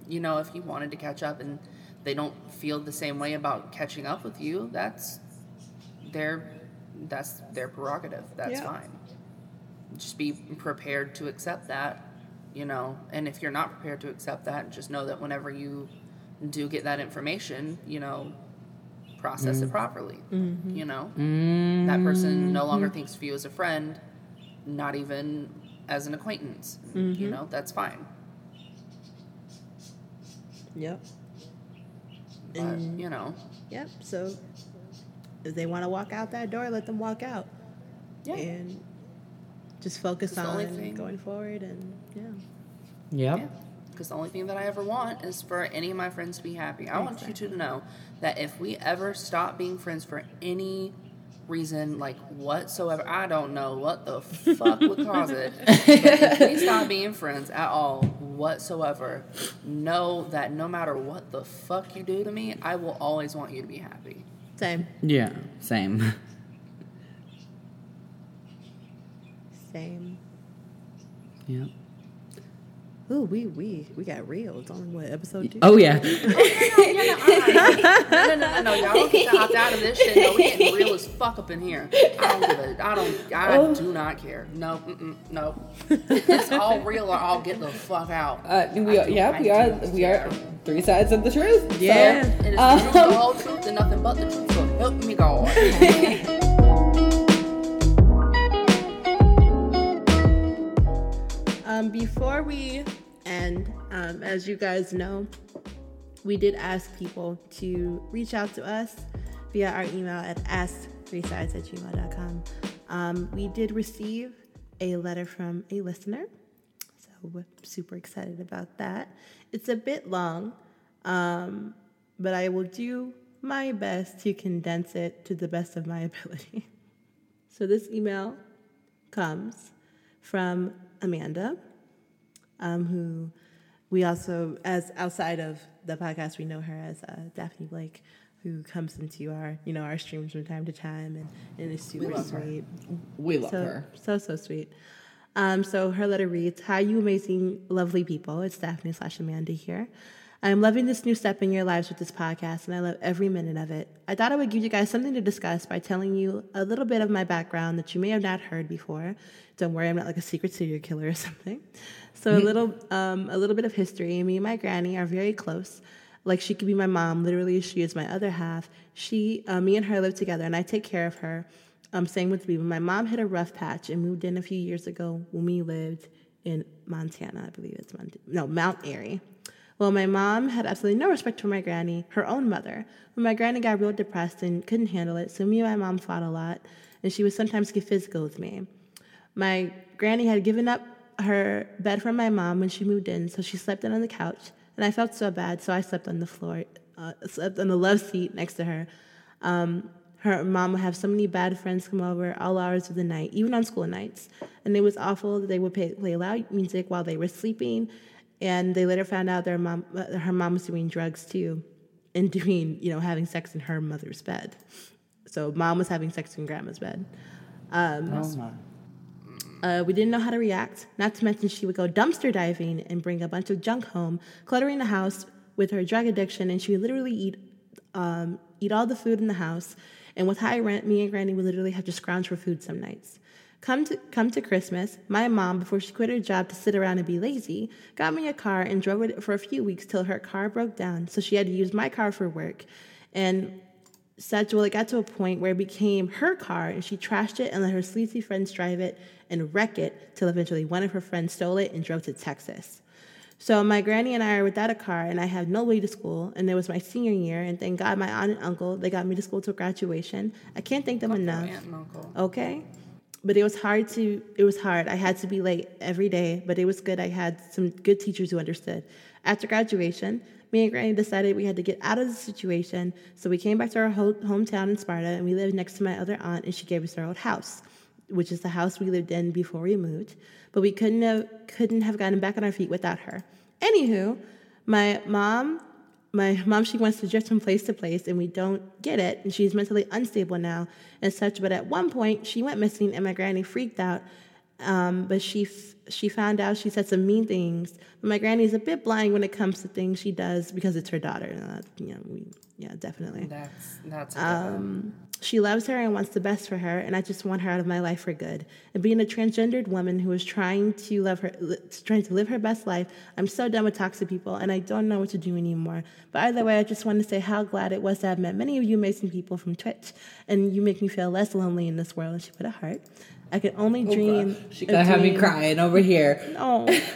you know, if you wanted to catch up and they don't feel the same way about catching up with you, that's their that's their prerogative. That's Yeah. fine. Just be prepared to accept that, you know. And if you're not prepared to accept that, just know that whenever you do get that information, you know, process it mm. properly. Mm-hmm. You know, that person no longer mm-hmm. thinks of you as a friend, not even as an acquaintance. You mm-hmm. know, that's fine. Yep. But you know, Yep. So if they want to walk out that door, let them walk out. yeah. And just focus It's on going forward and yeah. Yep. Yeah. Because the only thing that I ever want is for any of my friends to be happy. I want you to know that if we ever stop being friends for any reason, like whatsoever, I don't know what the fuck would cause it. [LAUGHS] But if we stop being friends at all, whatsoever, know that no matter what the fuck you do to me, I will always want you to be happy. Same. Yeah. Same. [LAUGHS] Same. Yep. Ooh, we we we got real. It's only what episode two. Oh yeah. No, no, no, no, no. Y'all don't get to opt out of this shit. No, we getting real as fuck up in here. I don't give a. I don't. I do not care. No, no. It's all real or I'll get the fuck out. Uh, we are, do- yeah, I we are do we are three sides of the truth. so- Yeah. It is Um, truth, the [LAUGHS] whole truth, and nothing but the truth. So help me God. [LAUGHS] Um, before we end, um, as you guys know, we did ask people to reach out to us via our email at ask3sides at gmail.com. Um, we did receive a letter from a listener, so we're super excited about that. It's a bit long, um, but I will do my best to condense it to the best of my [LAUGHS] ability. So this email comes from Amanda, um, who we also, as outside of the podcast, we know her as uh, Daphne Blake, who comes into our, you know, our streams from time to time and, and is super her. sweet. we love So, her. so, so sweet. Um, so her letter reads, Hi, you amazing, lovely people. It's Daphne slash Amanda here. I'm loving this new step in your lives with this podcast, and I love every minute of it. I thought I would give you guys something to discuss by telling you a little bit of my background that you may have not heard before. Don't worry, I'm not like a secret serial killer or [LAUGHS] something. So a little, um, a little bit of history. Me and my granny are very close. Like she could be my mom. Literally, she is my other half. She, uh, me and her live together, and I take care of her. Um, same with me. But my mom hit a rough patch and moved in a few years ago when we lived in Montana. I believe it's Mont- no Mount Airy. Well, my mom had absolutely no respect for my granny, her own mother. When my granny got real depressed and couldn't handle it, so me and my mom fought a lot, and she would sometimes get physical with me. My granny had given up her bed for my mom when she moved in, so she slept in on the couch, and I felt so bad, so I slept on the floor, uh, slept on the love seat next to her. Um, her mom would have so many bad friends come over all hours of the night, even on school nights. And it was awful. That they would play, play loud music while they were sleeping. And they later found out their mom, uh, her mom was doing drugs too, and doing, you know, having sex in her mother's bed. So mom was having sex in grandma's bed. oh my. Uh, we didn't know how to react. Not to mention, she would go dumpster diving and bring a bunch of junk home, cluttering the house with her drug addiction, and she would literally eat um, eat all the food in the house. And with high rent, me and Granny would literally have to scrounge for food some nights. Come to come to Christmas, my mom, before she quit her job to sit around and be lazy, got me a car and drove it for a few weeks till her car broke down. So she had to use my car for work. And such well, it got to a point where it became her car and she trashed it and let her sleazy friends drive it and wreck it till eventually one of her friends stole it and drove to Texas. So my granny and I are without a car, and I have no way to school. And it was my senior year, and thank God my aunt and uncle they got me to school till graduation. I can't thank them enough. Aunt and uncle. Okay, but it was hard to. It was hard. I had to be late every day, but it was good. I had some good teachers who understood. After graduation, me and Granny decided we had to get out of the situation, so we came back to our ho- hometown in Sparta, and we lived next to my other aunt, and she gave us our old house, which is the house we lived in before we moved. But we couldn't have couldn't have gotten back on our feet without her. Anywho, my mom, my mom, she wants to drift from place to place, and we don't get it. And she's mentally unstable now and such. But at one point, she went missing, and my granny freaked out. Um, but she f- she found out she said some mean things. But my granny's a bit blind when it comes to things she does because it's her daughter. Uh, you know, we, yeah, definitely. That's that's. Um, she loves her and wants the best for her, and I just want her out of my life for good. And being a transgendered woman who is trying to love her, trying to live her best life, I'm so done with toxic people, and I don't know what to do anymore. But either way, I just want to say how glad it was to have met many of you amazing people from Twitch, and you make me feel less lonely in this world. And she put a heart. I could only oh, dream. Oh, She gonna have me crying over here. no. [LAUGHS]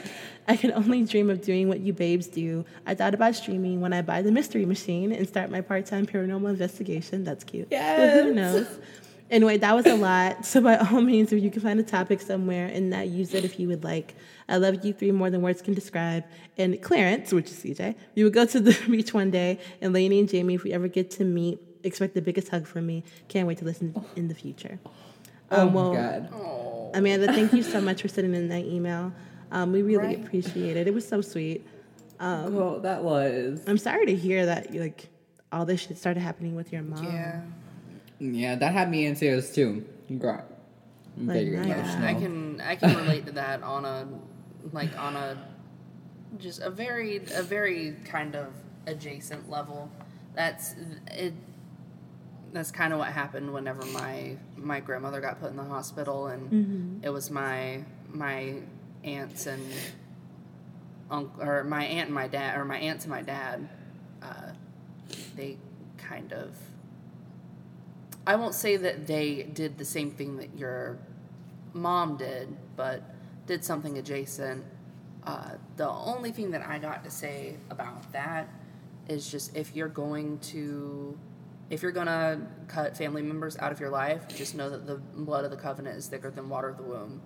I can only dream of doing what you babes do. I thought about streaming when I buy the mystery machine and start my part time paranormal investigation. That's cute. But who knows? Anyway, that was a lot. [LAUGHS] So by all means, if you can find a topic somewhere and that use it if you would like. I love you three more than words can describe. And Clarence, which is CJ, we would go to the [LAUGHS] beach one day. And Lainey and Jamie, if we ever get to meet, expect the biggest hug from me. Can't wait to listen in the future. Oh Um, my well, god. Oh, Amanda, thank you so much for sending in that email. Um, we really Right. appreciate it. It was so sweet. well, that was. I'm sorry to hear that like all this shit started happening with your mom. yeah. Yeah, that had me in tears too. Girl. Like, Yeah. I can I can relate to that on a like on a just a very a very kind of adjacent level. That's it. That's kind of what happened whenever my my grandmother got put in the hospital, and it was my my aunts and uncle or my aunt and my dad or my aunts and my dad. Uh, they kind of I won't say that they did the same thing that your mom did, but did something adjacent. Uh, the only thing that I got to say about that is just if you're going to, if you're gonna cut family members out of your life, just know that the blood of the covenant is thicker than water of the womb.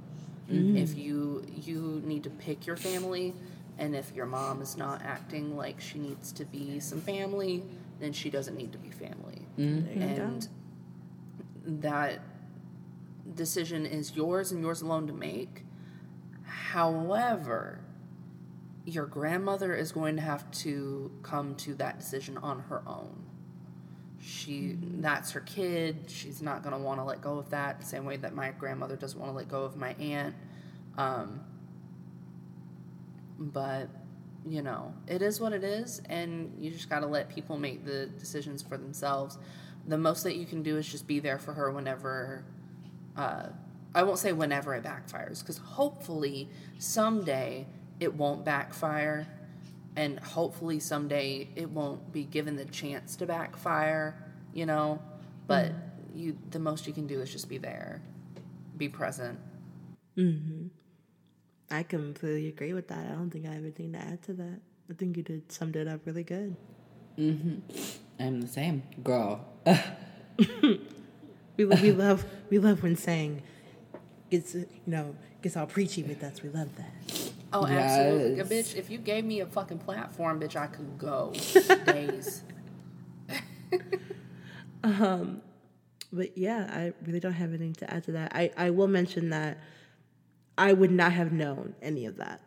Mm. If you you need to pick your family, and if your mom is not acting like she needs to be some family, then she doesn't need to be family. Mm. There you. And that decision is yours and yours alone to make. However, your grandmother is going to have to come to that decision on her own. She that's her kid. She's not going to want to let go of that the same way that my grandmother doesn't want to let go of my aunt. Um, but you know, it is what it is, and you just got to let people make the decisions for themselves. The most that you can do is just be there for her whenever. Uh, I won't say whenever it backfires, because hopefully someday it won't backfire, and hopefully someday it won't be given the chance to backfire. You know, but you the most you can do is just be there, be present. Hmm. I completely agree with that. I don't think I have anything to add to that. I think you did summed it up really good. Hmm. I'm the same. Girl. [LAUGHS] We we [LAUGHS] love we love when Sang gets you know gets all preachy with us. We love that. Oh, absolutely, Yes. bitch! If you gave me a fucking platform, bitch, I could go [LAUGHS] days. [LAUGHS] Um, but yeah, I really don't have anything to add to that. I, I will mention that I would not have known any of that,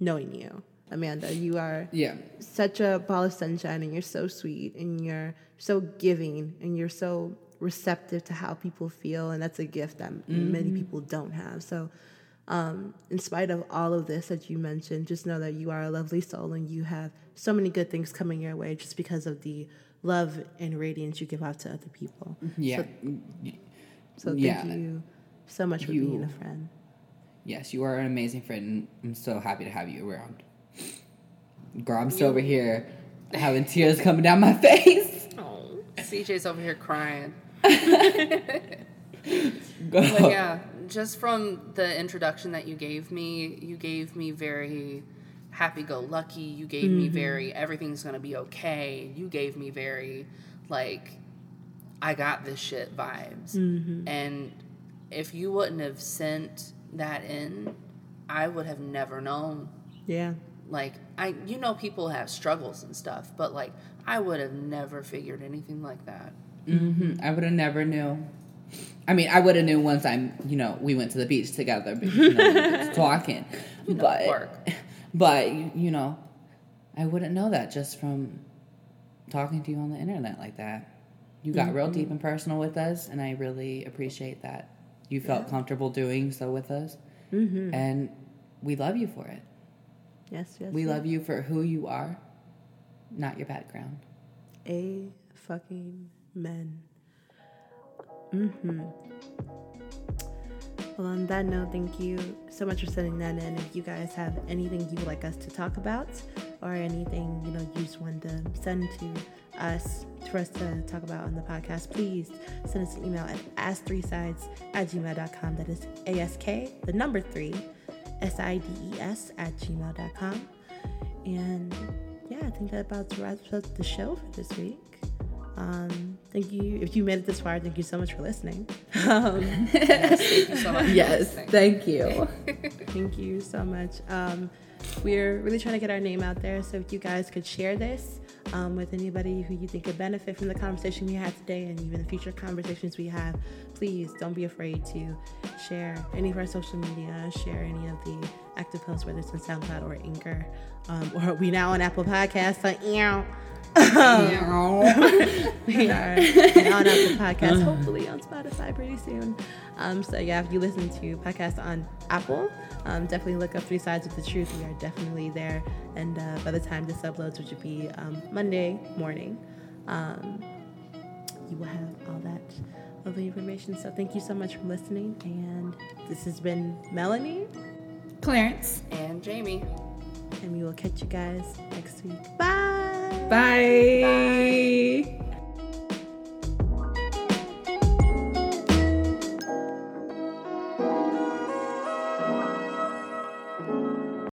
knowing you, Amanda. You are Yeah. such a ball of sunshine, and you're so sweet, and you're so giving, and you're so receptive to how people feel, and that's a gift that many mm-hmm. people don't have. So, um, in spite of all of this that you mentioned, just know that you are a lovely soul, and you have so many good things coming your way just because of the love and radiance you give out to other people. Yeah. So thank Yeah. you so much for You- being a friend. Yes, you are an amazing friend. and I'm so happy to have you around. Girl, I'm still over here having tears coming down my [LAUGHS] face. Oh. CJ's over here crying. [LAUGHS] Go. But yeah, just from the introduction that you gave me, you gave me very happy go lucky. You gave me very everything's gonna be okay. You gave me very like I got this shit vibes. And if you wouldn't have sent that in, I would have never known. Yeah. Like I you know people have struggles and stuff, but like I would have never figured anything like that. hmm I would have never knew. I mean, I would have knew once I'm, you know, we went to the beach together, but, you know, [LAUGHS] talking. but, work. [LAUGHS] but you know, I wouldn't know that just from talking to you on the internet like that. You got real deep and personal with us, and I really appreciate that. You felt comfortable doing so with us, Mm-hmm. and we love you for it. Yes, yes. We yes. love you for who you are, not your background. A fucking men. Mm-hmm. Well, on that note, thank you so much for sending that in. If you guys have anything you would like us to talk about, or anything you know you just want to send to us for us to talk about on the podcast, please send us an email at ask3sides at gmail.com. That is ask the number three s i d e s at gmail.com. And yeah, I think that about wraps up the show for this week. Um, thank you. If you made it this far, thank you so much for listening. [LAUGHS] Um, Thank you so much. Yes, thank you. [LAUGHS] thank you so much. Um, we're really trying to get our name out there. So if you guys could share this um, with anybody who you think could benefit from the conversation we had today and even the future conversations we have, please don't be afraid to share any of our social media, share any of the active posts, whether it's on SoundCloud or Anchor. Um, or we now on Apple Podcasts. So, ew. We are on Apple Podcasts, hopefully on Spotify pretty soon. Um, so yeah, if you listen to podcasts on Apple, um, definitely look up Three Sides of the Truth. We are definitely there. And uh, by the time this uploads, which would be um, Monday morning, um, you will have all that lovely information. So thank you so much for listening. And this has been Melanie, Clarence. And Jamie. and we will catch you guys next week. Bye. Bye.